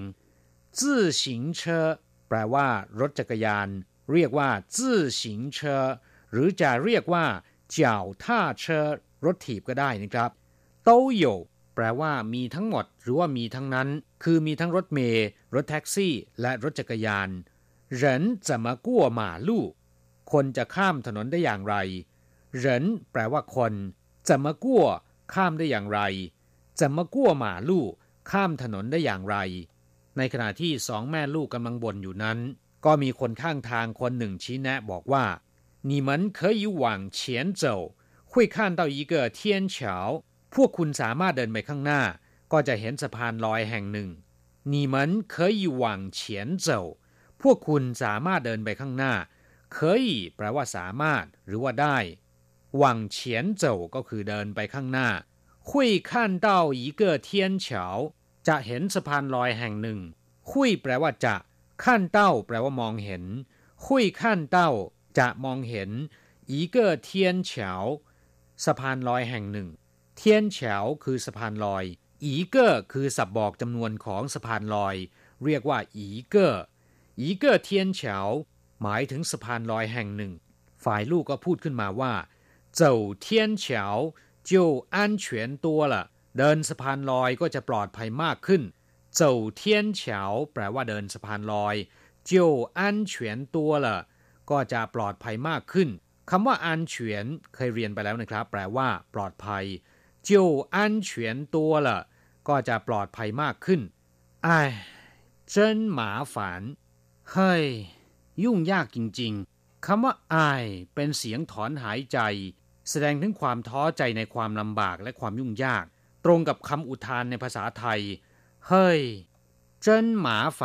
จื้อสิงเชอแปลว่ารถจักรยาน เรียกว่าจื้อสิงเชอหรือจะเรียกว่าเจ้าท่าเชอรถถีบก็ได้นะครับ โตโยแปลว่ามีทั้งหมด หรือว่ามีทั้งนั้น คือมีทั้งรถเมล์รถแท็กซี่ และรถจักรยานเหรินจะมากั้วหมาลู่คนจะข้ามถนนได้อย่างไรเหรินแปลว่าคนจะมากั้วข้ามได้อย่างไรจะมากั้วหมาลู่ข้ามถนนได้อย่างไร ในขณะที่สองแม่ลูกกำลังบ่นอยู่นั้น ก็มีคนข้างทางคนหนึ่งชี้แนะบอกว่า你们可以往前走会看到一个天桥 พวกคุณสามารถเดินไปข้างหน้า ก็จะเห็นสะพานลอยแห่งหนึ่ง你们可以往前走พวกคุณสามารถเดินไปข้างหน้า可以แปลว่าสามารถหรือว่าได้往前走ก็คือเดินไปข้างหน้า会看到一个天桥จะเห็นสะพานลอยแห่งหนึ่ง会แปลว่าจะขั้นเต้าแปลว่ามองเห็น会看到จะมองเห็น一个天桥สะพานลอยแห่งหนึ่ง เทียนเฉาคือสะพานลอยอีเกอคือสับบอกจำนวนของสะพานลอย เรียกว่าอีเกออีเกอเทียนเฉาหมายถึงสะพานลอยแห่งหนึ่ง ฝ่ายลูกก็พูดขึ้นมาว่าเจ้าเทียนเฉาจิวอันเดินสะพานลอยก็จะปลอดภัยมากขึ้นเจ้าเทียนเฉาแปลว่าเดินสะพานลอยจิวอันก็จะปลอดภัยมากขึ้นคำว่าอันเฉียนเคยเรียนไปแล้วนะครับ แปลว่า ปลอดภัย 就安全多了ก็จะปลอดภัยมากขึ้นไอ้真麻烦เฮ้ยยุ่งยากจริงๆคำว่าไอเป็นเสียงถอนหายใจ แสดงถึงความท้อใจในความลำบากและความยุ่งยาก ตรงกับคำอุทานในภาษาไทย เฮ้ย真麻烦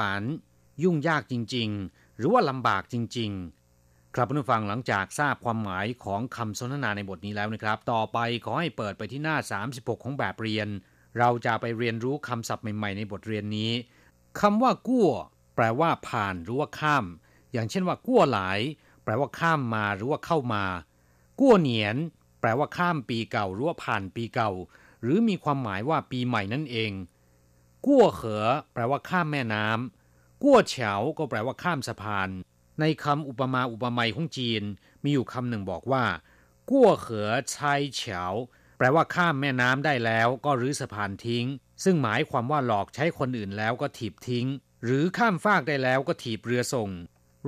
ยุ่งยากจริงๆ หรือว่าลำบากจริง ๆ ครับผู้ฟังหลังจากทราบความหมายของคำสนทนาในบทนี้แล้วนะครับ ต่อไปขอให้เปิดไปที่หน้า 36 ของแบบเรียน เราจะไปเรียนรู้คำศัพท์ใหม่ๆในบทเรียนนี้คำว่ากั้วแปลว่าผ่านหรือว่าข้าม อย่างเช่นว่ากั้วหลาย แปลว่าข้ามมาหรือว่าเข้ามา กั้วเหนียน แปลว่าข้ามปีเก่าหรือว่าผ่านปีเก่า หรือมีความหมายว่าปีใหม่นั่นเอง กั้วเขอ แปลว่าข้ามแม่น้ำกั้วเฉาก็แปลว่าข้ามสะพาน ในคำอุปมาอุปไมยของจีน มีอยู่คำหนึ่งบอกว่ากั้วเขอชายเฉาแปลว่าข้ามแม่น้ำได้แล้วก็รื้อสะพานทิ้ง ซึ่งหมายความว่าหลอกใช้คนอื่นแล้วก็ถีบทิ้ง หรือข้ามฟากได้แล้วก็ถีบเรือส่ง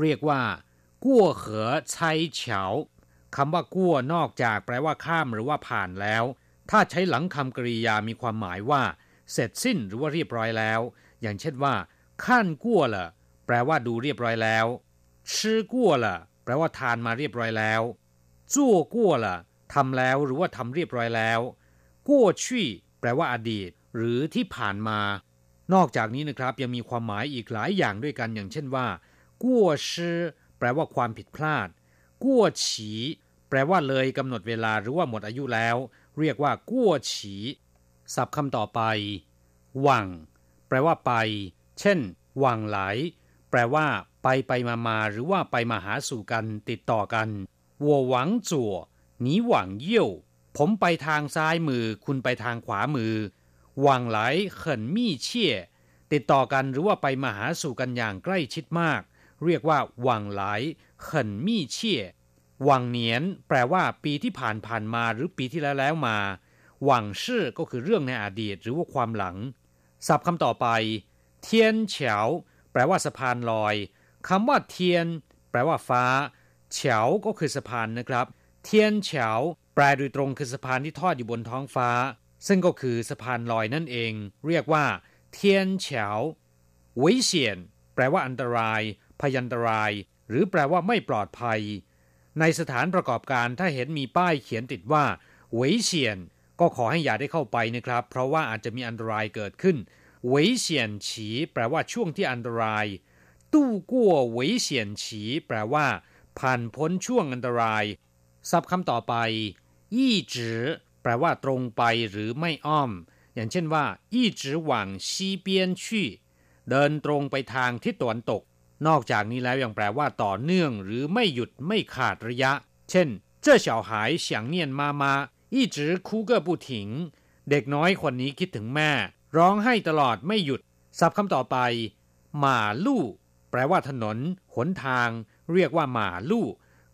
เรียกว่ากั้วเขอชายเฉาคำว่ากั้วนอกจากแปลว่าข้ามหรือว่าผ่านแล้ว ถ้าใช้หลังคำกริยามีความหมายว่า เสร็จสิ้นหรือว่าเรียบร้อยแล้ว อย่างเช่นว่าขั้นกั้วละแปลว่าดูเรียบร้อยแล้ว ชื่อกั้วละแปลว่าทานมาเรียบร้อยแล้วจั่วกั้วละทำแล้วหรือว่าทำเรียบร้อยแล้วกั้วชี่แปลว่าอดีต หรือที่ผ่านมา นอกจากนี้นะครับยังมีความหมายอีกหลายอย่างด้วยกันอย่างเช่นว่ากั้วชื่อแปลว่าความผิดพลาดกั้วฉีแปลว่าเลยกำหนดเวลาหรือว่าหมดอายุแล้ว เรียกว่ากั้วฉีศัพท์คำต่อไป หวัง แปลว่าไป เช่น หวังไหล แปลว่า ไปไปมามาหรือว่าไปมาหาสู่กันติดต่อกันวัวหวังจั่วหนีหวังเยี่ยว ผมไปทางซ้ายมือ คุณไปทางขวามือ หวังไหลเขินมีเชี่ยติดต่อกันหรือว่าไปมาหาสู่กันอย่างใกล้ชิดมาก เรียกว่าหวังไหลเขินมีเชี่ยหวังเนียน แปลว่าปีที่ผ่านผ่านมาหรือปีที่แล้วแล้วมา หวังชื่อก็คือเรื่องในอดีตหรือว่าความหลังศัพท์คำต่อไป เทียนเฉาแปลว่าสะพานลอย คำว่าเทียน แปลว่าฟ้าเฉาก็คือสะพานนะครับ เทียนเฉาแปลโดยตรงคือสะพานที่ทอดอยู่บนท้องฟ้า ซึ่งก็คือสะพานลอยนั่นเอง เรียกว่า เทียนเฉาวิเชียนแปลว่าอันตราย พยันตราย หรือแปลว่าไม่ปลอดภัย ในสถานประกอบการถ้าเห็นมีป้ายเขียนติดว่าวิเชียนก็ขอให้อย่าได้เข้าไปนะครับ เพราะว่าอาจจะมีอันตรายเกิดขึ้นเวเฉียนฉี แปลว่าช่วงที่อันตราย ตู้กั้วเวยเฉียนฉีแปลว่า ผ่านพ้นช่วงอันตรายศัพท์คำต่อไปยี่จือแปลว่าตรงไปหรือไม่อ้อม อย่างเช่นว่ายี่จือหวังซีเปียนชี่เดินตรงไปทางทิศตะวันตก นอกจากนี้แล้วยังแปลว่าต่อเนื่องหรือไม่หยุดไม่ขาดระยะ เช่น这小孩想念妈妈一直哭个不停เด็กน้อยคนนี้คิดถึงแม่ ร้องให้ตลอดไม่หยุดศัพท์คำต่อไปหมาลู่ แปลว่าถนน หนทาง เรียกว่าหมาลู่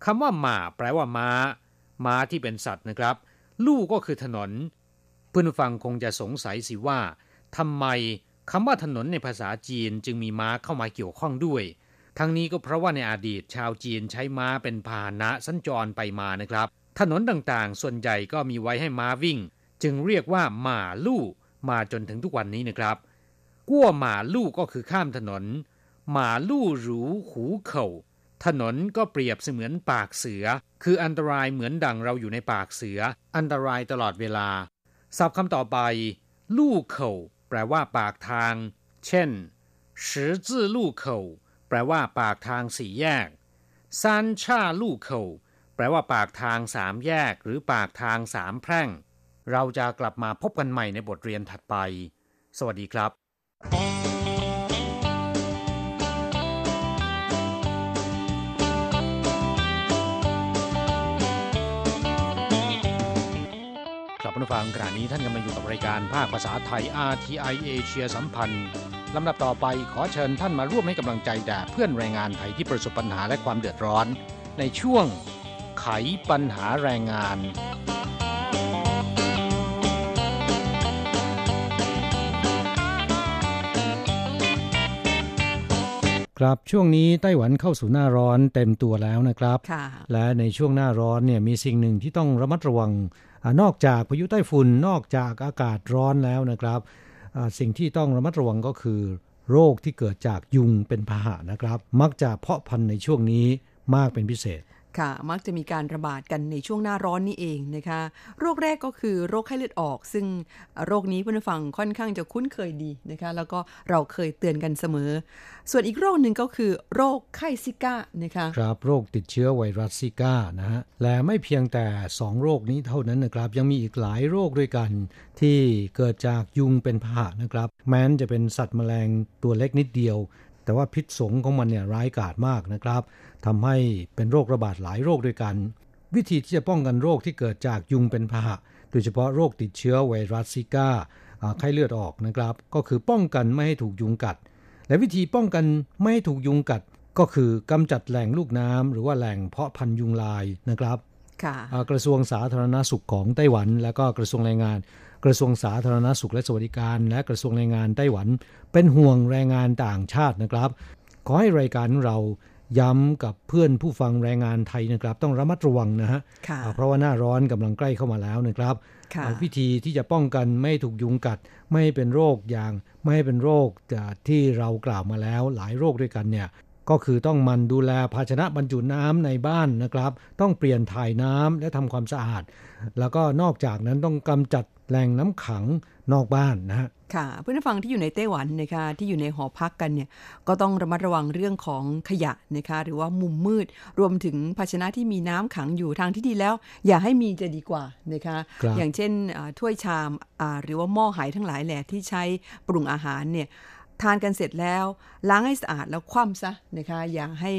คำว่าหมาแปลว่าม้า ม้าที่เป็นสัตว์นะครับ ลู่ก็คือถนน เพื่อนฟังคงจะสงสัยสิว่าทำไมคำว่าถนนในภาษาจีนจึงมีม้าเข้ามาเกี่ยวข้องด้วย ทั้งนี้ก็เพราะว่าในอดีตชาวจีนใช้ม้าเป็นพาหนะสัญจรไปมานะครับ ถนนต่างๆ ส่วนใหญ่ก็มีไว้ให้ม้าวิ่ง จึงเรียกว่าหมาลู่มาจนถึงทุกวันนี้นะครับกั้วหมาลู่ก็คือข้ามถนน หมาลู่หรูหูเข่า ถนนก็เปรียบเสมือนปากเสือ คืออันตรายเหมือนดังเราอยู่ในปากเสือ อันตรายตลอดเวลาศัพท์คำต่อไป ลู่เข่าแปลว่าปากทาง เช่นสิจื้อลู่เข่าแปลว่าปากทางสี่แยกซานชาลู่เข่าแปลว่าปากทางสามแยก หรือปากทางสามแพร่ง เราจะกลับมาพบกันใหม่ในบทเรียนถัดไป สวัสดีครับ ผู้ฟังขณะนี้ท่านกำลังอยู่กับรายการภาคภาษาไทย RTI เอเชียสัมพันธ์ลำดับต่อไปขอเชิญท่านมาร่วมให้กำลังใจแด่เพื่อนแรงงานไทยที่ประสบปัญหาและความเดือดร้อน ในช่วงไขปัญหาแรงงาน ครับช่วงนี้ไต้หวันเข้าสู่หน้าร้อนเต็มตัวแล้วนะครับค่ะและในช่วงหน้าร้อนเนี่ยมีสิ่งหนึ่งที่ต้องระมัดระวังอา นอกจากพายุใต้ฝุ่นนอกจากอากาศร้อนแล้วนะครับ สิ่งที่ต้องระมัดระวังก็คือ โรคที่เกิดจากยุงเป็นพาหะนะครับ มักจะเพาะพันธุ์ในช่วงนี้มากเป็นพิเศษ ค่ะ มักจะมีการระบาดกันในช่วงหน้าร้อนนี่เองนะคะ โรคแรกก็คือโรคไข้เลือดออก ซึ่งโรคนี้เพื่อนฟังค่อนข้างจะคุ้นเคยดีนะคะ แล้วก็เราเคยเตือนกันเสมอ ส่วนอีกโรคหนึ่งก็คือ โรคไข้ซิก้านะคะครับโรคติดเชื้อไวรัสซิก้านะฮะและไม่เพียงแต่ 2 โรคนี้เท่านั้นนะครับ ยังมีอีกหลายโรคด้วยกัน ที่เกิดจากยุงเป็นพาหะนะครับ แม้นจะเป็นสัตว์แมลงตัวเล็กนิดเดียว แต่ว่าพิษสงของมันเนี่ยร้ายกาจมากนะครับ ทำให้เป็นโรคระบาดหลายโรคด้วยกัน วิธีที่จะป้องกันโรคที่เกิดจากยุงเป็นพาหะ โดยเฉพาะโรคติดเชื้อไวรัสซิก้าอ่าไข้เลือดออกนะครับ ก็คือป้องกันไม่ให้ถูกยุงกัด และวิธีป้องกันไม่ให้ถูกยุงกัด ก็คือกำจัดแหล่งลูกน้ำหรือว่าแหล่งเพาะพันธุ์ยุงลายนะครับค่ะอ่ากระทรวงสาธารณสุขของไต้หวัน และก็กระทรวงแรงงาน กระทรวงสาธารณสุขและสวัสดิการ และกระทรวงแรงงานไต้หวัน เป็นห่วงแรงงานต่างชาตินะครับ ขอให้รายการของเรา ย้ำกับเพื่อนผู้ฟังแรงงานไทยนะครับ ต้องระมัดระวังนะฮะค่ะอ่าเพราะว่าหน้าร้อนกำลังใกล้เข้ามาแล้วนะครับค่ะอ่าวิธีที่จะป้องกันไม่ให้ถูกยุงกัด ไม่ให้เป็นโรคอย่าง ไม่ให้เป็นโรคอ่าที่เรากล่าวมาแล้วหลายโรคด้วยกันเนี่ยก็คือต้องหมันดูแลภาชนะบรรจุน้ำในบ้านนะครับ ต้องเปลี่ยนถ่ายน้ำและทำความสะอาด แล้วก็นอกจากนั้นต้องกำจัดแหล่งน้ำขังนอกบ้านนะฮะ ค่ะเพื่อนผู้ฟังที่อยู่ในไต้หวันนะคะที่อยู่ในหอพักกันเนี่ยก็ต้องระมัดระวังเรื่องของขยะนะคะหรือว่ามุมมืด รวมถึงภาชนะที่มีน้ำขังอยู่ทางที่ดีแล้ว อย่าให้มีจะดีกว่านะคะครับอย่างเช่นอ่าถ้วยชามอ่าหรือว่าหม้อไหทั้งหลายแหละที่ใช้ปรุงอาหารเนี่ยทานกันเสร็จแล้วล้างให้สะอาดแล้วคว่ำซะนะคะอย่าให้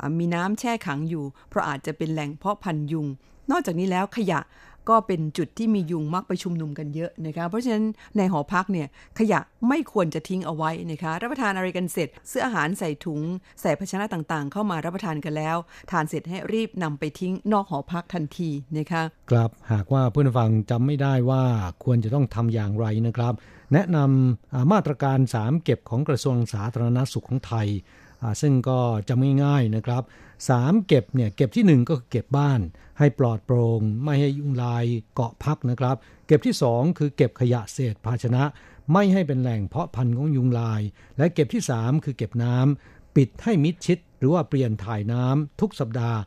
อ่ามีน้ำแช่ขังอยู่ เพราะอาจจะเป็นแหล่งเพาะพันธุ์ยุง นอกจากนี้แล้วขยะ ก็เป็นจุดที่มียุงมักไปชุมนุมกันเยอะนะคะ เพราะฉะนั้นในหอพักเนี่ยขยะไม่ควรจะทิ้งเอาไว้นะคะ รับประทานอะไรกันเสร็จซื้ออาหารใส่ถุง ใส่ภาชนะต่างๆ เข้ามารับประทานกันแล้ว ทานเสร็จให้รีบนำไปทิ้งนอกหอพักทันทีนะคะครับหากว่าเพื่อนฟังจำไม่ได้ว่าควรจะต้องทำอย่างไรนะครับ แนะนำมาตรการ 3 เก็บของกระทรวงสาธารณสุขของไทยซึ่งก็จำง่ายๆนะครับ 3 เก็บเนี่ยเก็บทีหนึ่1 ก็คือเก็บบ้าน ให้ปลอดโปร่งไม่ให้ยุงลายเกาะพักนะครับ เก็บที่ 2 คือเก็บขยะเศษภาชนะ ไม่ให้เป็นแหล่งเพาะพันธุ์ของยุงลาย และเก็บที่ 3 คือเก็บน้ำปิดให้มิดชิด หรือว่าเปลี่ยนถ่ายน้ำทุกสัปดาห์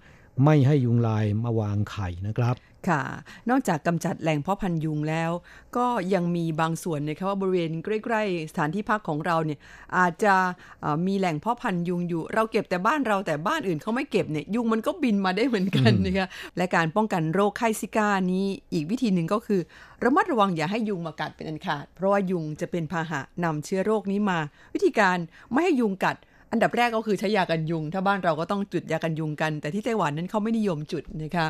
ไม่ให้ยุงลายมาวางไข่นะครับค่ะ นอกจากกำจัดแหล่งเพาะพันธุ์ยุงแล้ว ก็ยังมีบางส่วนนะคะว่าบริเวณใกล้ๆสถานที่พักของเราเนี่ยอาจจะเอ่อมีแหล่งเพาะพันธุ์ยุงอยู่ เราเก็บแต่บ้านเราแต่บ้านอื่นเขาไม่เก็บเนี่ยยุงมันก็บินมาได้เหมือนกันนะคะและการป้องกันโรคไข้ซิก้านี้อีกวิธีหนึ่งก็คือ ระมัดระวังอย่าให้ยุงมากัดเป็นอันขาด เพราะว่ายุงจะเป็นพาหะนำเชื้อโรคนี้มา วิธีการไม่ให้ยุงกัด อันดับแรกก็คือใช้ยากันยุง ถ้าบ้านเราก็ต้องจุดยากันยุงกัน แต่ที่ไต้หวันนั้นเขาไม่นิยมจุดนะคะ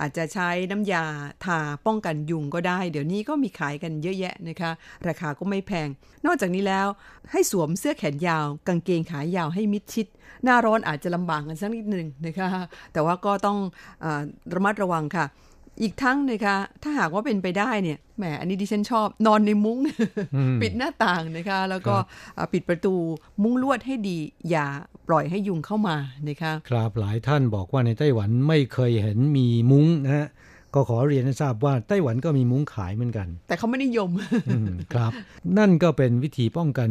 อาจจะใช้น้ำยาทาป้องกันยุงก็ได้ เดี๋ยวนี้ก็มีขายกันเยอะแยะนะคะ ราคาก็ไม่แพง นอกจากนี้แล้วให้สวมเสื้อแขนยาว กางเกงขายาวให้มิดชิด หน้าร้อนอาจจะลำบากกันสักนิดหนึ่งนะคะแต่ว่าก็ต้องอระมัดระวังค่ะ อีกทั้งนะคะถ้าหากว่าเป็นไปได้เนี่ยแหมอันนี้ดิฉันชอบนอนในมุ้งอืมปิดหน้าต่างนะคะ แล้วก็ครับอ่าปิดประตูมุ้งลวดให้ดี อย่าปล่อยให้ยุงเข้ามานะคะครับหลายท่านบอกว่าในไต้หวันไม่เคยเห็นมีมุ้งนะฮะก็ขอเรียนให้ทราบว่าไต้หวันก็มีมุ้งขายเหมือนกัน แต่เขาไม่นิยมอืมครับ นั่นก็เป็นวิธีป้องกัน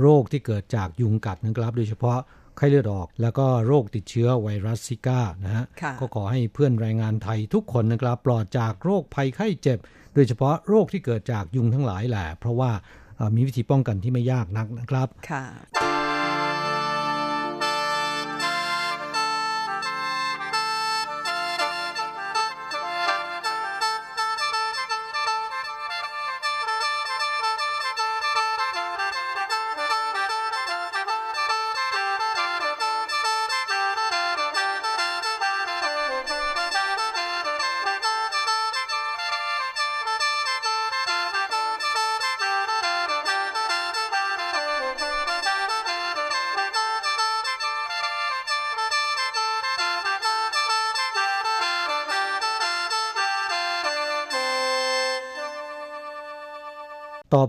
โรคที่เกิดจากยุงกัดนะครับ โดยเฉพาะ ไข้เลือดออก แล้วก็โรคติดเชื้อไวรัสซิก้านะฮะค่ะก็ขอให้เพื่อนแรงงานไทยทุกคนนะครับปลอดจากโรคภัยไข้เจ็บ โดยเฉพาะโรคที่เกิดจากยุงทั้งหลายแหละ เพราะว่ามีวิธีป้องกันที่ไม่ยากนักนะครับค่ะ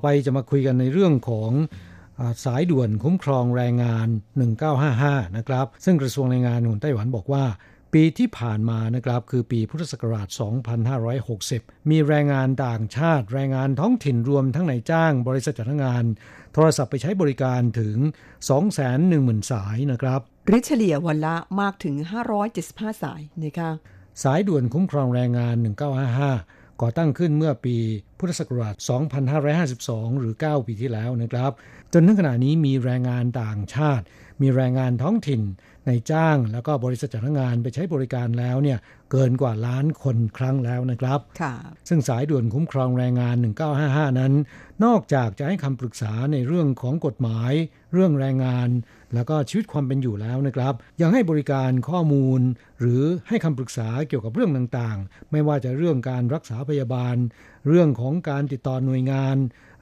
ไปจะมาคุยกันในเรื่องของสายด่วนคุ้มครองแรงงาน 1955 นะครับ ซึ่งกระทรวงแรงงานของไต้หวันบอกว่า ปีที่ผ่านมานะครับ คือปีพุทธศักราช 2560 มีแรงงานต่างชาติ แรงงานท้องถิ่นรวมทั้งในจ้าง บริษัทจ้างงาน โทรศัพท์ไปใช้บริการถึง 210,000 สายนะครับหรือเฉลี่ยวันละมากถึง 575 สายนะคะสายด่วนคุ้มครองแรงงาน 1955 ก่อตั้งขึ้นเมื่อปีพุทธศักราช 2552 หรือ 9 ปีที่แล้วนะครับ จนถึงขณะนี้มีแรงงานต่างชาติ มีแรงงานท้องถิ่นในจ้างแล้วก็บริษัทจ้างงานไปใช้บริการแล้วเนี่ยเกินกว่าล้านคนครั้งแล้วนะครับ ซึ่งสายด่วนคุ้มครองแรงงาน 1955 นั้น นอกจากจะให้คำปรึกษาในเรื่องของกฎหมาย เรื่องแรงงาน แล้วก็ชีวิตความเป็นอยู่แล้วนะครับ ยังให้บริการข้อมูล หรือให้คำปรึกษาเกี่ยวกับเรื่องต่างๆ ไม่ว่าจะเรื่องการรักษาพยาบาล เรื่องของการติดต่อหน่วยงาน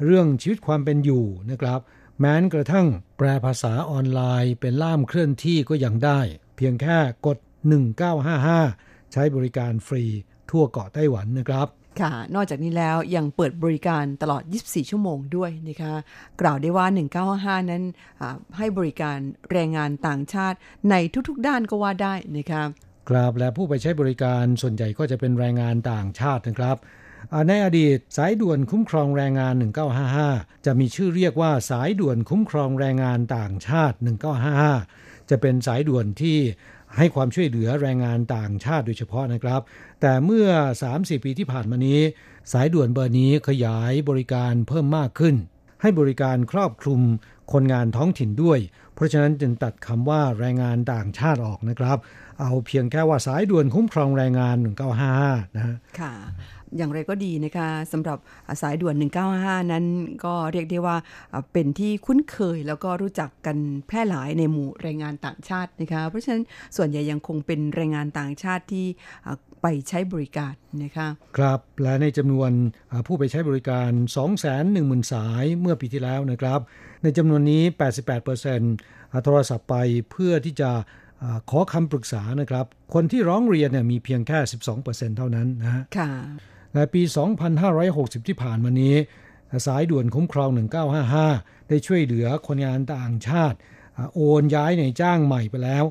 เรื่องชีวิตความเป็นอยู่นะครับ แม้กระทั่งแปลภาษาออนไลน์เป็นล่ามเคลื่อนที่ก็ยังได้ เพียงแค่กด 1955 ใช้บริการฟรีทั่วเกาะไต้หวันนะครับค่ะ นอกจากนี้แล้วยังเปิดบริการตลอด 24 ชั่วโมงด้วยนะคะ กล่าวได้ว่า 1955 นั้นให้บริการแรงงานต่างชาติในทุกๆ ด้านก็ว่าได้นะคะกราบและผู้ไปใช้บริการส่วนใหญ่ก็จะเป็นแรงงานต่างชาตินะครับ ในอดีตสายด่วนคุ้มครองแรงงาน 1955 จะมีชื่อเรียกว่าสายด่วนคุ้มครองแรงงานต่างชาติ 1955 จะเป็นสายด่วนที่ให้ความช่วยเหลือแรงงานต่างชาติโดยเฉพาะนะครับ แต่เมื่อ3-4ปีที่ผ่านมานี้ สายด่วนเบอร์นี้ขยายบริการเพิ่มมากขึ้น ให้บริการครอบคลุมคนงานท้องถิ่นด้วย เพราะฉะนั้นจึงตัดคำว่าแรงงานต่างชาติออกนะครับ เอาเพียงแค่ว่าสายด่วนคุ้มครองแรงงาน 1955 นะค่ะ อย่างไรก็ดีนะคะสำหรับสายด่วน 195 นั้นก็เรียกได้ว่าเป็นที่คุ้นเคยแล้วก็รู้จักกันแพร่หลายในหมู่แรงงานต่างชาตินะคะเพราะฉะนั้นส่วนใหญ่ยังคงเป็นแรงงานต่างชาติที่ไปใช้บริการนะคะครับและในจำนวนผู้ไปใช้บริการ 210,000 สายเมื่อปีที่แล้วนะครับ ในจำนวนนี้ 88%โทรศัพท์ไปเพื่อที่จะขอคำปรึกษานะครับ คนที่ร้องเรียนเนี่ยมีเพียงแค่ 12%เท่านั้นนะค่ะ และปี 2560 ที่ผ่านมานี้ สายด่วนคุ้มครอง 1955 ได้ช่วยเหลือคนงานต่างชาติ โอนย้ายในจ้างใหม่ไปแล้ว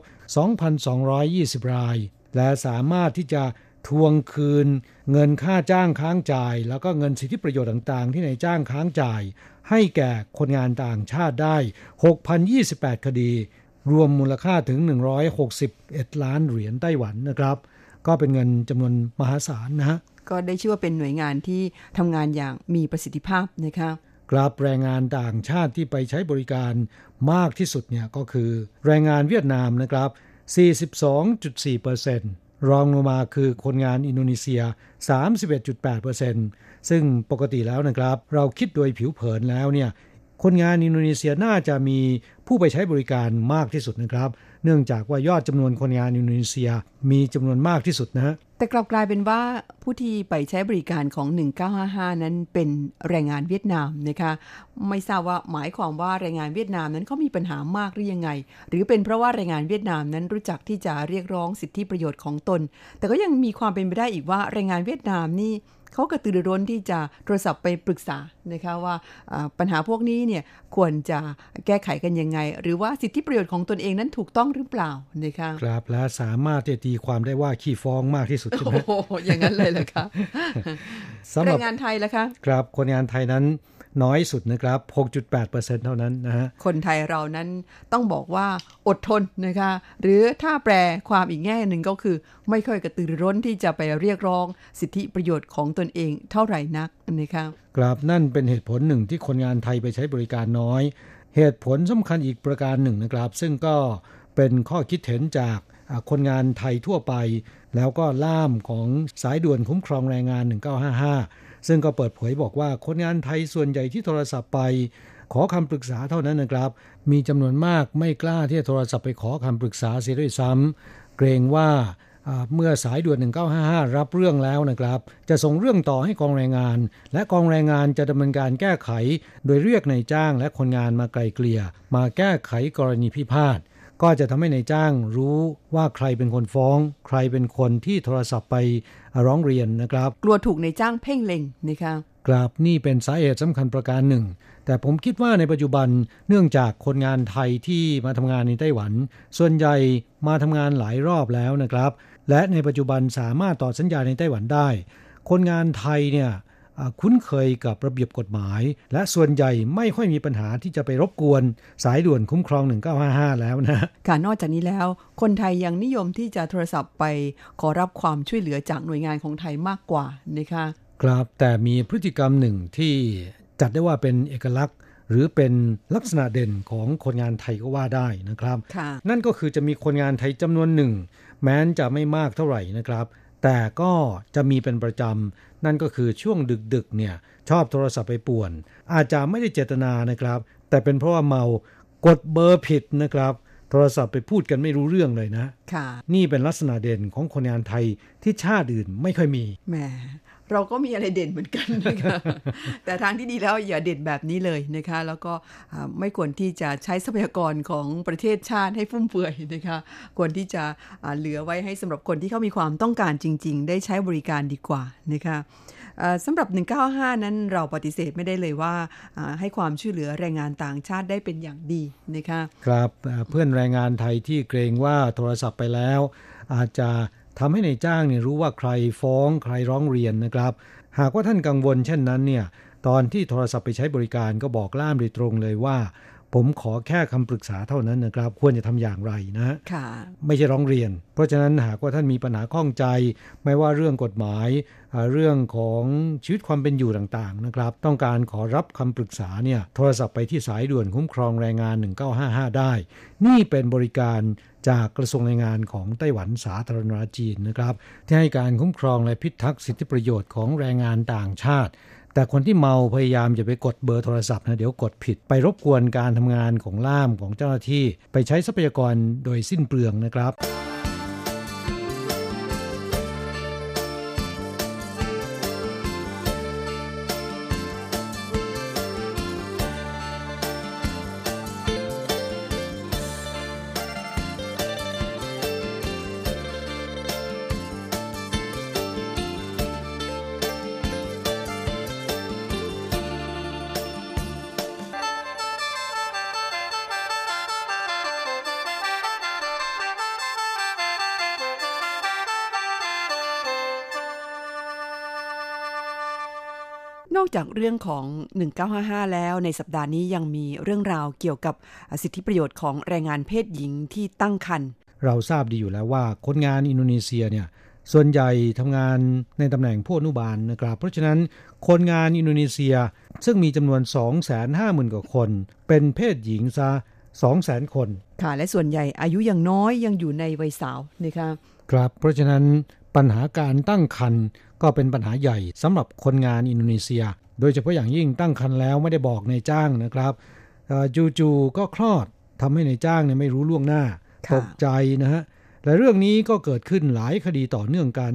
2,220 ราย และสามารถที่จะทวงคืน เงินค่าจ้างค้างจ่าย แล้วก็เงินสิทธิประโยชน์ต่างๆ ที่ในจ้างค้างจ่าย ให้แก่คนงานต่างชาติได้ 6,028 คดี รวมมูลค่าถึง 161 ล้านเหรียญไต้หวันนะครับ ก็เป็นเงินจำนวนมหาศาลนะฮะ ก็ได้ชื่อว่าเป็นหน่วยงานที่ทำงานอย่างมีประสิทธิภาพนะคะกราบแรงงานต่างชาติที่ไปใช้บริการมากที่สุดเนี่ยก็คือ แรงงานเวียดนามนะครับ 42.4%รองลงมาคือคนงานอินโดนีเซีย 31.8%ซึ่งปกติแล้วนะครับ เราคิดโดยผิวเผินแล้วเนี่ยคนงานอินโดนีเซียน่าจะมีผู้ไปใช้บริการมากที่สุดนะครับ เนื่องจากว่ายอดจำนวนคนงานอินโดนีเซียมีจำนวนมากที่สุดนะฮะ แต่กลับกลายเป็นว่าผู้ที่ไปใช้บริการของ 1955 นั้นเป็นแรงงานเวียดนามนะคะ ไม่ทราบว่าหมายความว่าแรงงานเวียดนามนั้นเขามีปัญหามากหรือยังไง หรือเป็นเพราะว่าแรงงานเวียดนามนั้นรู้จักที่จะเรียกร้องสิทธิประโยชน์ของตน แต่ก็ยังมีความเป็นไปได้อีกว่าแรงงานเวียดนามนี่ เขากระตือรือร้นที่จะโทรศัพท์ไปปรึกษานะคะว่าปัญหาพวกนี้เนี่ยควรจะแก้ไขกันยังไง หรือว่าสิทธิประโยชน์ของตนเองนั้นถูกต้องหรือเปล่านะคะครับและสามารถจะตีความได้ว่าขี้ฟ้องมากที่สุดใช่ไหมโอ้อย่างนั้นเลยเหรอคะแรงงานไทยแล้วคะ ครับคนงานไทยนั้น น้อยสุดนะครับ 6.8%เท่านั้นนะฮะ คนไทยเรานั้นต้องบอกว่าอดทนนะคะ หรือถ้าแปลความอีกแง่หนึ่งก็คือ ไม่ค่อยกระตือรือร้นที่จะไปเรียกร้องสิทธิประโยชน์ของตนเองเท่าไหร่นักนะคะครับนั่นเป็นเหตุผลหนึ่งที่คนงานไทยไปใช้บริการน้อย เหตุผลสำคัญอีกประการหนึ่งนะครับ ซึ่งก็เป็นข้อคิดเห็นจากคนงานไทยทั่วไป แล้วก็ล่ามของสายด่วนคุ้มครองแรงงาน 1955 ซึ่งก็เปิดเผยบอกว่าคนงานไทยส่วนใหญ่ที่โทรศัพท์ไป ขอคำปรึกษาเท่านั้นนะครับ มีจำนวนมากไม่กล้าที่จะโทรศัพท์ไปขอคำปรึกษาเสียด้วยซ้ำเกรงว่าเมื่อสายด่วน 1955 รับเรื่องแล้วนะครับ จะส่งเรื่องต่อให้กองแรงงาน และกองแรงงานจะดำเนินการแก้ไข โดยเรียกนายจ้างและคนงานมาไกลเกลี่ย มาแก้ไขกรณีพิพาทก็จะทำให้ในายจ้างรู้ว่าใครเป็นคนฟ้อง ใครเป็นคนที่โทรศัพท์ไป ร้องเรียนนะครับ กลัวถูกในายจ้างเพ่งเล็งนะคะกราบนี่เป็นสาเหตุสำคัญประการหนึ่ง แต่ผมคิดว่าในปัจจุบันเนื่องจากคนงานไทยที่มาทำงานในไต้หวัน ส่วนใหญ่มาทำงานหลายรอบแล้วนะครับ และในปัจจุบันสามารถต่อสัญญาในไต้หวันได้ คนงานไทยเนี่ย คุ้นเคยกับระเบียบกฎหมาย และส่วนใหญ่ไม่ค่อยมีปัญหาที่จะไปรบกวนสายด่วนคุ้มครอง 1955 แล้วนะค่ะนอกจากนี้แล้ว คนไทยยังนิยมที่จะโทรศัพท์ไปขอรับความช่วยเหลือจากหน่วยงานของไทยมากกว่านะคะครับแต่มีพฤติกรรมหนึ่งที่จัดได้ว่าเป็นเอกลักษณ์ หรือเป็นลักษณะเด่นของคนงานไทยก็ว่าได้นะครับ นั่นก็คือจะมีคนงานไทยจำนวนหนึ่ง แม้นจะไม่มากเท่าไหร่นะครับ แต่ก็จะมีเป็นประจำ นั่นก็คือช่วงดึกๆเนี่ยชอบโทรศัพท์ไปป่วน อาจจะไม่ได้เจตนานะครับ แต่เป็นเพราะว่าเมากดเบอร์ผิดนะครับ โทรศัพท์ไปพูดกันไม่รู้เรื่องเลยนะ ค่ะ นี่เป็นลักษณะเด่นของคนงานไทยที่ชาติอื่นไม่ค่อยมีแหม เราก็มีอะไรเด่นเหมือนกันนะคะแต่ทางที่ดีแล้วอย่าเด่นแบบนี้เลยนะคะ แล้วก็ไม่ควรที่จะใช้ทรัพยากรของประเทศชาติให้ฟุ่มเฟือยนะคะควรที่จะเหลือไว้ให้สำหรับคนที่เขามีความต้องการจริง ๆ ได้ใช้บริการดีกว่านะคะสำหรับ 195 นั้นเราปฏิเสธไม่ได้เลยว่าให้ความช่วยเหลือแรงงานต่างชาติได้เป็นอย่างดีนะคะ ครับเพื่อนแรงงานไทยที่เกรงว่าโทรศัพท์ไปแล้ว อาจจะ ทำให้ในจ้างเนี่ยรู้ว่าใครฟ้องใครร้องเรียนนะครับ หากว่าท่านกังวลเช่นนั้นเนี่ยตอนที่โทรศัพท์ไปใช้บริการก็บอกล่ามโดยตรงเลยว่า ผมขอแค่คำปรึกษาเท่านั้นนะครับ ควรจะทำอย่างไรนะค่ะไม่ใช่ร้องเรียน เพราะฉะนั้นหากว่าท่านมีปัญหาข้องใจ ไม่ว่าเรื่องกฎหมาย เรื่องของชีวิตความเป็นอยู่ต่างๆนะครับ ต้องการขอรับคำปรึกษาเนี่ยโทรศัพท์ไปที่สายด่วนคุ้มครองแรงงาน 1955 ได้ นี่เป็นบริการ จากกระทรวงแรงงานของไต้หวันสาธารณรัฐจีนนะครับ ที่ให้การคุ้มครองและพิทักษ์สิทธิประโยชน์ของแรงงานต่างชาติ แต่คนที่เมาพยายามจะไปกดเบอร์โทรศัพท์นะเดี๋ยวกดผิด ไปรบกวนการทำงานของล่ามของเจ้าหน้าที่ ไปใช้ทรัพยากรโดยสิ้นเปลืองนะครับ นอกจากเรื่องของ 1955 แล้วในสัปดาห์นี้ยังมีเรื่องราวเกี่ยวกับสิทธิประโยชน์ของแรงงานเพศหญิงที่ตั้งครรภ์เราทราบดีอยู่แล้วว่าคนงานอินโดนีเซียเนี่ยส่วนใหญ่ทำงานในตำแหน่งผู้อนุบาลนะครับ เพราะฉะนั้นคนงานอินโดนีเซียซึ่งมีจำนวน 250,000 กว่าคน เป็นเพศหญิงซะ 200,000 คน ค่ะ และส่วนใหญ่อายุยังน้อยยังอยู่ในวัยสาวนะคะครับ เพราะฉะนั้น ปัญหาการตั้งครรภ์ก็เป็นปัญหาใหญ่สำหรับคนงานอินโดนีเซีย โดยเฉพาะอย่างยิ่งตั้งครรภ์แล้วไม่ได้บอกในจ้างนะครับจู่ๆก็คลอดทำให้ในจ้างเนี่ยไม่รู้ล่วงหน้าตกใจนะฮะและเรื่องนี้ก็เกิดขึ้นหลายคดีต่อเนื่องกัน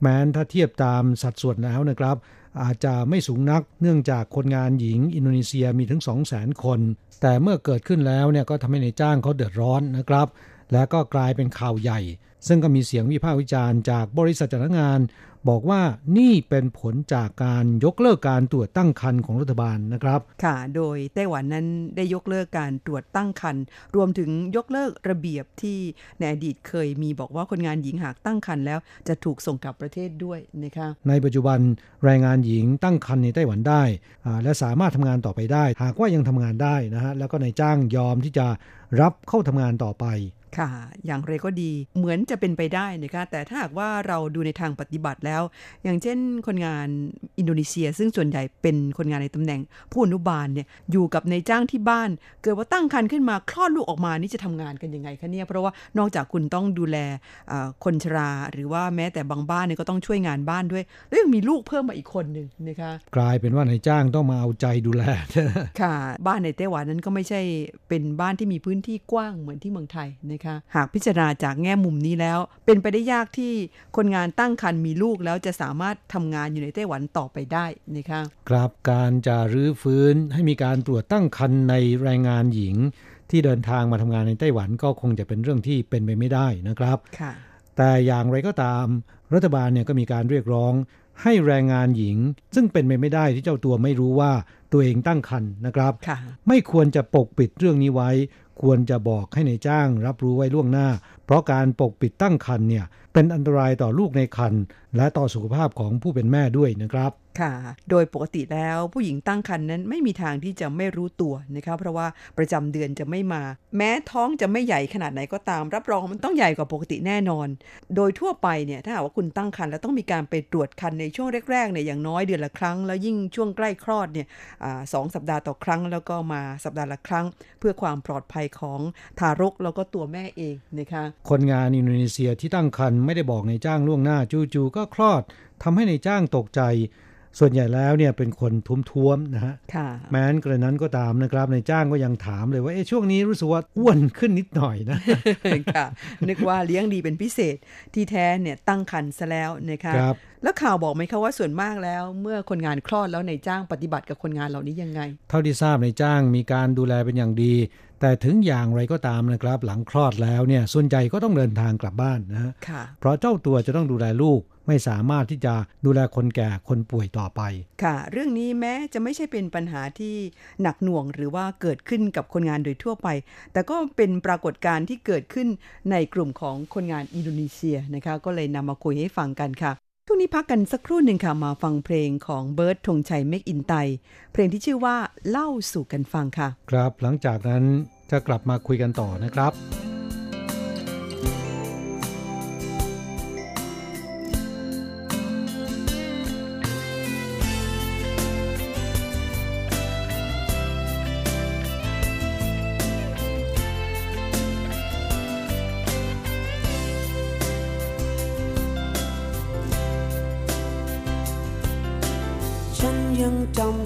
แม้นถ้าเทียบตามสัดส่วนแล้วนะครับ อาจจะไม่สูงนักเนื่องจากคนงานหญิงอินโดนีเซียมีถึง 2 0 0 0 0 0 คน แต่เมื่อเกิดขึ้นแล้วเนี่ยก็ทำให้ในจ้างเขาเดือดร้อนนะครับ และก็กลายเป็นข่าวใหญ่ ซึ่งก็มีเสียงวิพากษ์วิจารณ์จากบริษัทจ้างงาน บอกว่านี่เป็นผลจากการยกเลิกการตรวจตั้งครรภ์ของรัฐบาลนะครับ ค่ะ โดยไต้หวันนั้นได้ยกเลิกการตรวจตั้งครรภ์รวมถึงยกเลิกระเบียบที่ในอดีตเคยมีบอกว่าคนงานหญิงหากตั้งครรภ์แล้วจะถูกส่งกลับประเทศด้วยนะคะในปัจจุบันแรงงานหญิงตั้งครรภ์ในไต้หวันได้อ่าและสามารถทำงานต่อไปได้ หากว่ายังทำงานได้นะฮะแล้วก็นายจ้างยอมที่จะรับเข้าทำงานต่อไป ค่ะ อย่างไรก็ดีเหมือนจะเป็นไปได้นะคะแต่ถ้าหากว่าเราดูในทางปฏิบัติแล้ว อย่างเช่นคนงานอินโดนีเซีย ซึ่งส่วนใหญ่เป็นคนงานในตำแหน่ง ผู้อนุบาลเนี่ยอยู่กับนายจ้างที่บ้าน เกิดว่าตั้งครรภ์ขึ้นมาคลอดลูกออกมานี่จะทำงานกันยังไงคะเนี่ยเพราะว่านอกจากคุณต้องดูแลอ่าคนชรา หรือว่าแม้แต่บางบ้านเนี่ยก็ต้องช่วยงานบ้านด้วยแล้วยังมีลูกเพิ่มมาอีกคนหนึ่งนะคะกลายเป็นว่านายจ้างต้องมาเอาใจดูแลค่ะ บ้านในไต้หวันนั้นก็ไม่ใช่เป็นบ้านที่มีพื้นที่กว้างเหมือนที่เมืองไทยนะคะหากพิจารณาจากแง่มุมนี้แล้ว เป็นไปได้ยากที่คนงานตั้งครรภ์มีลูกแล้วจะสามารถทำงานอยู่ในไต้หวันต่อไปได้นะคะครับการจะรื้อฟื้นให้มีการตรวจตั้งครรภ์ในแรงงานหญิง ที่เดินทางมาทำงานในไต้หวันก็คงจะเป็นเรื่องที่เป็นไปไม่ได้นะครับค่ะแต่อย่างไรก็ตาม รัฐบาลเนี่ยก็มีการเรียกร้องให้แรงงานหญิง ซึ่งเป็นไปไม่ได้ที่เจ้าตัวไม่รู้ว่าตัวเองตั้งครรภ์นะครับค่ะไม่ควรจะปกปิดเรื่องนี้ไว้ ควรจะบอกให้ในจ้างรับรู้ไว้ล่วงหน้าเพราะการปกปิดตั้งครรภ์เนี่ยเป็นอันตรายต่อลูกในครรภ์และต่อสุขภาพของผู้เป็นแม่ด้วยนะครับ ค่ะ โดยปกติแล้วผู้หญิงตั้งครรภ์นั้นไม่มีทางที่จะไม่รู้ตัวนะคะเพราะว่าประจำเดือนจะไม่มา แม้ท้องจะไม่ใหญ่ขนาดไหนก็ตาม รับรองมันต้องใหญ่กว่าปกติแน่นอน โดยทั่วไปเนี่ยถ้าหากว่าคุณตั้งครรภ์แล้วต้องมีการไปตรวจครรภ์ในช่วงแรกๆเนี่ยอย่างน้อยเดือนละครั้ง แล้วยิ่งช่วงใกล้คลอดเนี่ยอสองสัปดาห์ต่อครั้ง แล้วก็มาสัปดาห์ละครั้ง เพื่อความปลอดภัยของทารกแล้วก็ตัวแม่เองนะคะคนงานอินโดนีเซียที่ตั้งครรภ์ไม่ได้บอกในายจ้างล่วงหน้าจู่ๆก็คลอดทำให้ในายจ้างตกใจ ส่วนใหญ่แล้วเนี่ยเป็นคนท้วมๆนะฮะค่ะแม้นกระนั้นก็ตามนะครับในายจ้างก็ยังถามเลยว่าเอ๊ะช่วงนี้รู้สึกว่าอ้วนขึ้นนิดหน่อยนะค่ะนึกว่าเลี้ยงดีเป็นพิเศษที่แท้เนี่ยตั้งครรภ์ซะแล้วนะคะครับแล้วข่าวบอกไหมคะว่าส่วนมากแล้ว เมื่อคนงานคลอดแล้วนายจ้างปฏิบัติกับคนงานเหล่านี้ยังไง เท่าที่ทราบในายจ้างมีการดูแลเป็นอย่างดี แต่ถึงอย่างไรก็ตามนะครับ หลังคลอดแล้วเนี่ยส่วนใหญ่ก็ต้องเดินทางกลับบ้านนะฮะค่ะเพราะเจ้าตัวจะต้องดูแลลูกไม่สามารถที่จะดูแลคนแก่คนป่วยต่อไป ค่ะ เรื่องนี้แม้จะไม่ใช่เป็นปัญหาที่หนักหน่วงหรือว่าเกิดขึ้นกับคนงานโดยทั่วไป แต่ก็เป็นปรากฏการณ์ที่เกิดขึ้นในกลุ่มของคนงานอินโดนีเซียนะคะ ก็เลยนำมาคุยให้ฟังกันค่ะ ทุกนี้พักกันสักครู่หนึ่งค่ะ มาฟังเพลงของเบิร์ดธงชัยเมกอินไต เพลงที่ชื่อว่าเล่าสู่กันฟังค่ะ ครับหลังจากนั้นจะกลับมาคุยกันต่อนะครับ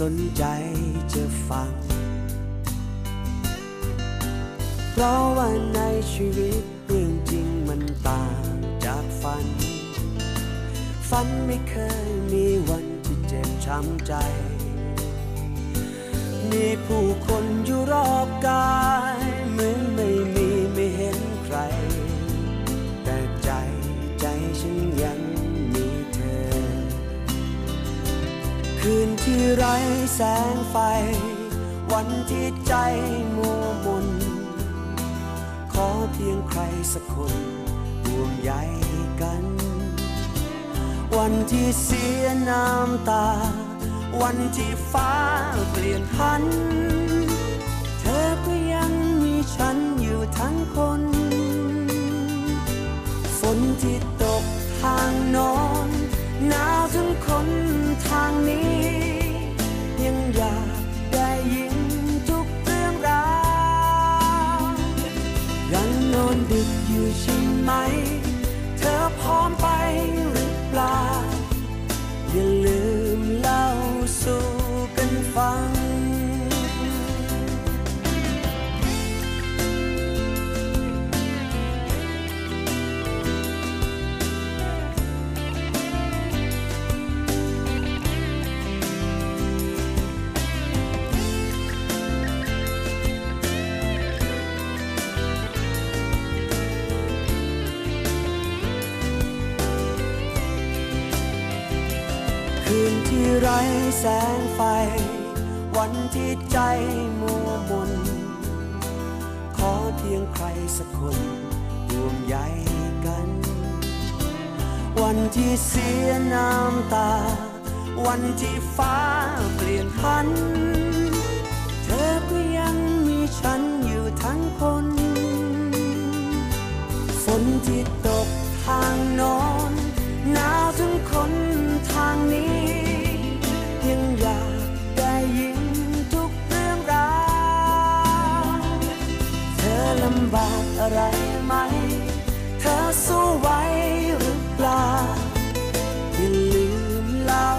สนใจจะฟัง เพราะว่าในชีวิตเรื่องจริงมันต่างจากฝัน ฝันไม่เคยมีวันที่เจ็บช้ำใจ มีผู้คนอยู่รอบกายเหมือนไม่ คืนที่ไร้แสงไฟ วันที่ใจมัวมน ขอเพียงใครสักคนห่วงใยกัน วันที่เสียน้ำตา วันที่ฟ้าเปลี่ยนพัน แสงไฟ วันที่ใจมัวมน ขอเพียงใครสักคนร่วมใยกัน วันที่เสียน้ำตา วันที่ฟ้าเปลี่ยนพัน เธอก็ยังมีฉันอยู่ทั้งคน ฝนที่ตกทางโนอนหนาวถึงคนทางนี้ อะไรไหม เธอสู้ไหวหรือเปล่า อย่าลืมเล่า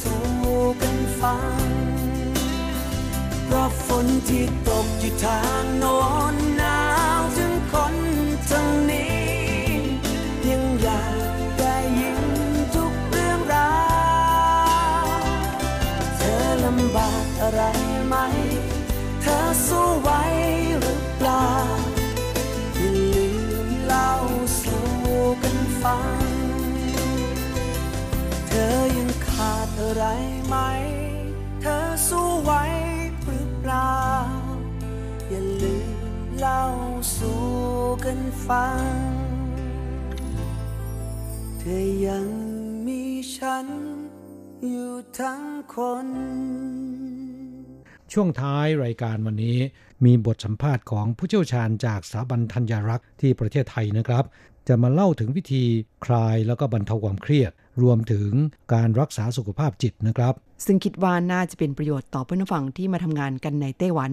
สู่กันฟัง เพราะฝนที่ตกอยู่ทางโน้นหนาวถึงคนทางนี้ ยังอยากได้ยินทุกเรื่องราว เธอลำบากอะไรไหม เธอสู้ไหวหรือเปล่า ขาดอะไรไหม เธอสู้ไหวหรือเปล่า อย่าลืมเล่าสู่กันฟัง เธอยังมีฉัน อยู่ทั้งคน ช่วงท้ายรายการวันนี้มีบทสัมภาษณ์ของผู้เชี่ยวชาญจากสถาบันธัญรักษ์ที่ประเทศไทยนะครับ จะมาเล่าถึงวิธีคลายแล้วก็บรรเทาความเครียด รวมถึงการรักษาสุขภาพจิตนะครับ ซึ่งคิดว่าน่าจะเป็นประโยชน์ต่อเพื่อนผู้ฟังที่มาทำงานกันในไต้หวัน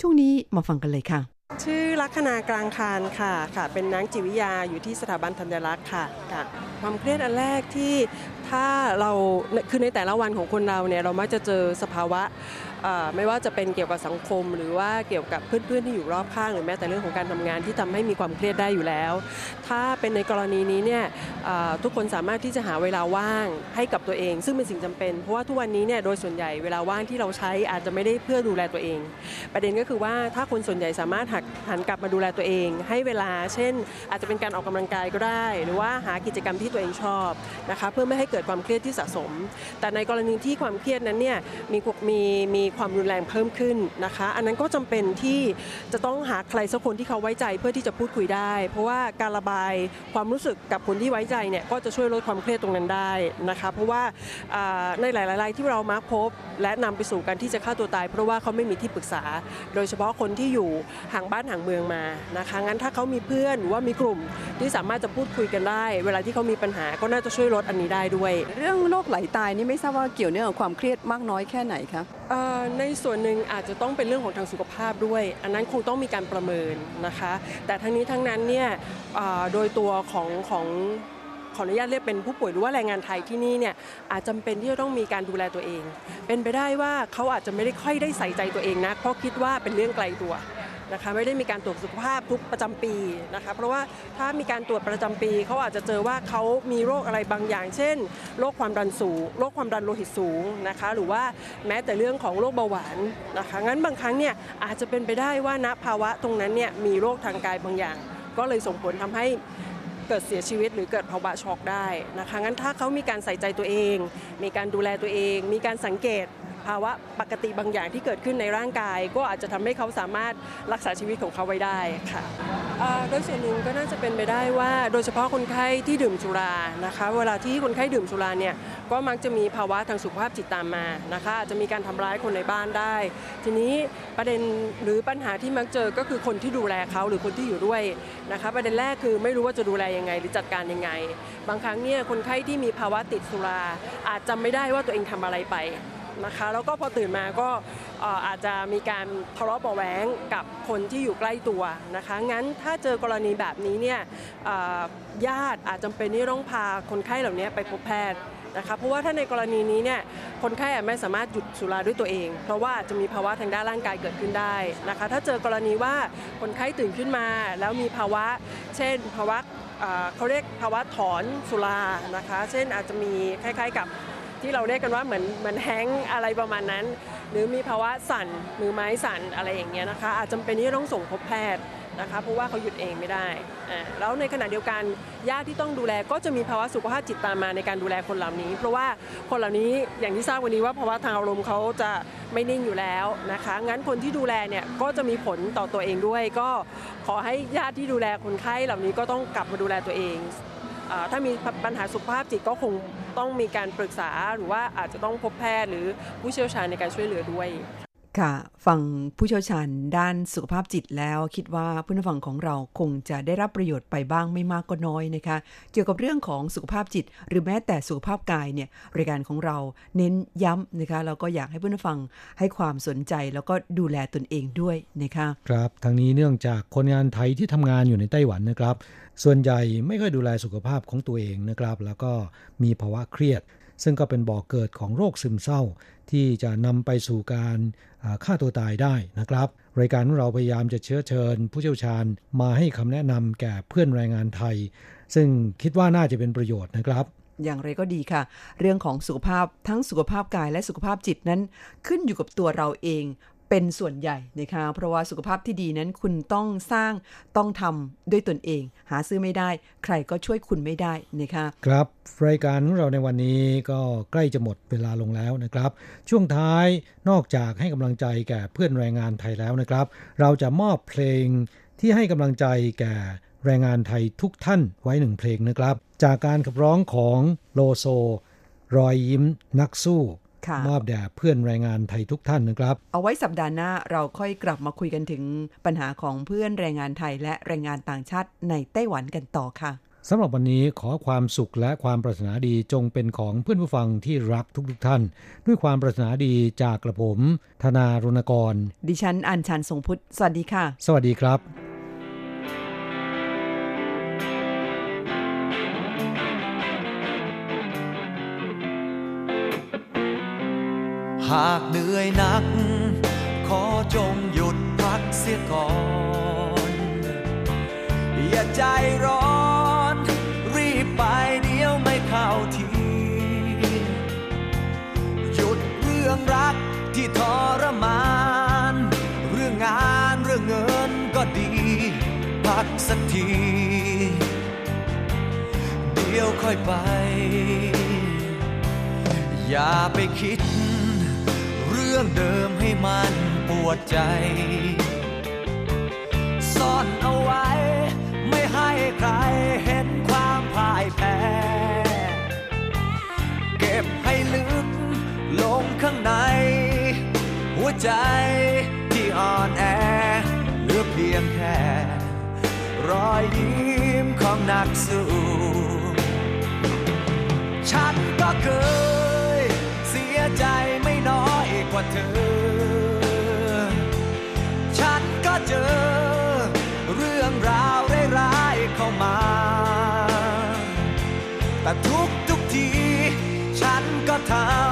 ช่วงนี้มาฟังกันเลยค่ะ ชื่อลัคนากลางคารค่ะค่ะ เป็นนักจิตวิทยาอยู่ที่สถาบันธัญรักษ์ค่ะค่ะความเครียดอันแรกที่ถ้าเราคือในแต่ละวันของคนเราเนี่ยเรามักจะเจอสภาวะอ่า ไม่ว่าจะเป็นเกี่ยวกับสังคม หรือว่าเกี่ยวกับเพื่อนๆที่อยู่รอบข้างหรือแม้แต่เรื่องของการทำงานที่ทำให้มีความเครียดได้อยู่แล้ว ถ้าเป็นในกรณีนี้เนี่ยทุกคนสามารถที่จะหาเวลาว่างให้กับตัวเอง ซึ่งเป็นสิ่งจำเป็น เพราะว่าทุกวันนี้เนี่ยโดยส่วนใหญ่เวลาว่างที่เราใช้อาจจะไม่ได้เพื่อดูแลตัวเอง ประเด็นก็คือว่าถ้าคนส่วนใหญ่สามารถหักหันกลับมาดูแลตัวเอง ให้เวลา เช่น อาจจะเป็นการออกกำลังกายก็ได้ หรือว่าหากิจกรรมที่ตัวเองชอบนะคะเพื่อไม่ให้เกิดความเครียดที่สะสม แต่ในกรณีที่ความเครียดนั้นเนี่ยมีมีมีความรุนแรงเพิ่มขึ้นนะคะ อันนั้นก็จำเป็นที่จะต้องหาใครสักคนที่เขาไว้ใจเพื่อที่จะพูดคุยได้ เพราะว่าการระบายความรู้สึกกับคนที่ไว้ใจเนี่ยก็จะช่วยลดความเครียดตรงนั้นได้นะคะ เพราะว่าอ่าในหลายๆรายที่เรามักพบ และนำไปสู่การที่จะฆ่าตัวตาย เพราะว่าเขาไม่มีที่ปรึกษา โดยเฉพาะคนที่อยู่ห่างบ้านห่างเมืองมานะคะงั้นถ้าเขามีเพื่อนหรือว่ามีกลุ่มที่สามารถจะพูดคุยกันได้ เวลาที่เขามีปัญหาก็น่าจะช่วยลดอันนี้ได้ด้วย เรื่องโรคไหลตายนี่ไม่ทราบว่าเกี่ยวเนื่องกับความเครียดมากน้อยแค่ไหนคะเอ่อในส่วนหนึ่งอาจจะต้องเป็นเรื่องของทางสุขภาพด้วย อันนั้นคงต้องมีการประเมินนะคะ แต่ทั้งนี้ทั้งนั้นเนี่ยโดยตัวของของขออนุญาตเรียกเป็นผู้ป่วยหรือว่าแรงงานไทยที่นี่เนี่ยอาจจำเป็นที่จะต้องมีการดูแลตัวเอง เป็นไปได้ว่าเขาอาจจะไม่ได้ค่อยได้ใส่ใจตัวเองนะเพราะคิดว่าเป็นเรื่องไกลตัว นะคะไม่ได้มีการตรวจสุขภาพทุกประจำปีนะคะเพราะว่าถ้ามีการตรวจประจำปีเขาอาจจะเจอว่าเขามีโรคอะไรบางอย่าง เช่นโรคความดันสูงโรคความดันโลหิตสูงนะคะหรือว่าแม้แต่เรื่องของโรคเบาหวานนะคะงั้นบางครั้งเนี่ยอาจจะเป็นไปได้ว่าณภาวะตรงนั้นเนี่ยมีโรคทางกายบางอย่าง ก็เลยส่งผลทำให้เกิดเสียชีวิตหรือเกิดภาวะช็อกได้นะคะงั้นถ้าเขามีการใส่ใจตัวเอง มีการดูแลตัวเอง มีการสังเกต ภาวะปกติบางอย่างที่เกิดขึ้นในร่างกาย ก็อาจจะทำให้เขาสามารถรักษาชีวิตของเขาไว้ได้ค่ะโดยส่วนหนึ่งก็น่าจะเป็นไปได้ว่า โดยเฉพาะคนไข้ที่ดื่มสุรานะคะ เวลาที่คนไข้ดื่มสุราเนี่ยก็มักจะมีภาวะทางสุขภาพจิตตามมานะคะอาจจะมีการทำร้ายคนในบ้านได้ ทีนี้ประเด็นหรือปัญหาที่มักเจอก็คือคนที่ดูแลเขาหรือคนที่อยู่ด้วยนะคะ ประเด็นแรกคือไม่รู้ว่าจะดูแลยังไงหรือจัดการยังไง บางครั้งเนี่ยคนไข้ที่มีภาวะติดสุราอาจจำไม่ได้ว่าตัวเองทำอะไรไป นะคะ แล้วก็พอตื่นมาก็อาจจะมีการทะเลาะเบาแหวงกับคนที่อยู่ใกล้ตัวนะคะ งั้นถ้าเจอกรณีแบบนี้เนี่ยญาติอาจจำเป็นที่ต้องพาคนไข้เหล่านี้ไปพบแพทย์นะคะเพราะว่าถ้าในกรณีนี้เนี่ยคนไข้ไม่สามารถหยุดสุราด้วยตัวเอง เพราะว่าจะมีภาวะทางด้านร่างกายเกิดขึ้นได้นะคะถ้าเจอกรณีว่าคนไข้ตื่นขึ้นมา แล้วมีภาวะ เช่นภาวะเขาเรียกภาวะถอนสุรานะคะ เช่นอาจจะมีคล้ายๆกับ ที่เราเรียกกันว่าเหมือนเหมือนแห้งอะไรประมาณนั้น หรือมีภาวะสั่นมือไม้สั่นอะไรอย่างเงี้ยนะคะ อาจจะเป็นที่ต้องส่งพบแพทย์นะคะเพราะว่าเขาหยุดเองไม่ได้แล้วในขณะเดียวกันญาติที่ต้องดูแลก็จะมีภาวะสุขภาพจิตตามมาในการดูแลคนเหล่านี้ เพราะว่าคนเหล่านี้อย่างที่ทราบวันนี้ว่าภาวะทางอารมณ์เขาจะไม่นิ่งอยู่แล้วนะคะ งั้นคนที่ดูแลเนี่ยก็จะมีผลต่อตัวเองด้วย ก็ขอให้ญาติที่ดูแลคนไข้เหล่านี้ก็ต้องกลับมาดูแลตัวเอง ถ้ามีปัญหาสุขภาพจิตก็คงต้องมีการปรึกษาหรือว่าอาจจะต้องพบแพทย์หรือผู้เชี่ยวชาญในการช่วยเหลือด้วยค่ะฟังผู้เชี่ยวชาญด้านสุขภาพจิตแล้ว คิดว่าผู้ฟังของเราคงจะได้รับประโยชน์ไปบ้างไม่มากก็น้อยนะคะ เกี่ยวกับเรื่องของสุขภาพจิต หรือแม้แต่สุขภาพกายเนี่ยรายการของเราเน้นย้ำนะคะเราก็อยากให้ผู้ฟังให้ความสนใจแล้วก็ดูแลตนเองด้วยนะคะ ครับทางนี้เนื่องจากคนงานไทยที่ทำงานอยู่ในไต้หวันนะครับ ส่วนใหญ่ไม่ค่อยดูแลสุขภาพของตัวเองนะครับ แล้วก็มีภาวะเครียด ซึ่งก็เป็นบ่อกเกิดของโรคซึมเศร้า ที่จะนำไปสู่การฆ่าตัวตายได้นะครับ รายการของเราพยายามจะเชื้อเชิญ ผู้เชี่ยวชาญมาให้คำแนะนำแก่เพื่อนแรงงานไทย ซึ่งคิดว่าน่าจะเป็นประโยชน์นะครับอย่างไรก็ดีค่ะ เรื่องของสุขภาพทั้งสุขภาพกายและสุขภาพจิตนั้น ขึ้นอยู่กับตัวเราเอง เป็นส่วนใหญ่นะคะเพราะว่าสุขภาพที่ดีนั้นคุณต้องสร้างต้องทำด้วยตนเอง หาซื้อไม่ได้ ใครก็ช่วยคุณไม่ได้นะคะครับรายการของเราในวันนี้ก็ใกล้จะหมดเวลาลงแล้วนะครับ ช่วงท้ายนอกจากให้กำลังใจแก่เพื่อนแรงงานไทยแล้วนะครับ เราจะมอบเพลงที่ให้กำลังใจแก่แรงงานไทยทุกท่านไว้หนึ่งเพลงนะครับ จากการขับร้องของโลโซ รอยยิ้มนักสู้ มอบแด่เพื่อนแรงงานไทยทุกท่านนะครับ เอาไว้สัปดาห์หน้าเราค่อยกลับมาคุยกันถึงปัญหาของเพื่อนแรงงานไทยและแรงงานต่างชาติในไต้หวันกันต่อค่ะสำหรับวันนี้ขอความสุขและความปรารถนาดีจงเป็นของเพื่อนผู้ฟังที่รักทุกๆทท่าน ด้วยความปรารถนาดีจากกระผม ธนารุณกร ดิฉันอัญชันทรงพุทธ สวัสดีค่ะ สวัสดีครับากเหนื่อยนัก ขอจงหยุดพักเสียก่อน อย่าใจร้อน รีบไปเดียวไม่เข้าที หยุดเรื่องรักที่ทรมาน เรื่องงานเรื่องเงินก็ดี พักสักที เดี๋ยวค่อยไป อย่าไปคิด รื่องเดิมให้มันปวดใจ ซ่อนเอาไว้ ไม่ให้ใครเห็นความพ่ายแพ้ เก็บให้ลึกลงข้างใน หัวใจที่อ่อนแอเหลือเพียงแค่ รอยยิ้มของนักสู้ฉันก็เคยเสียใจ กว่าเธอ ฉันก็เจอ เรื่องราวร้ายๆเข้ามา แต่ทุกทุกที ฉันก็ทำ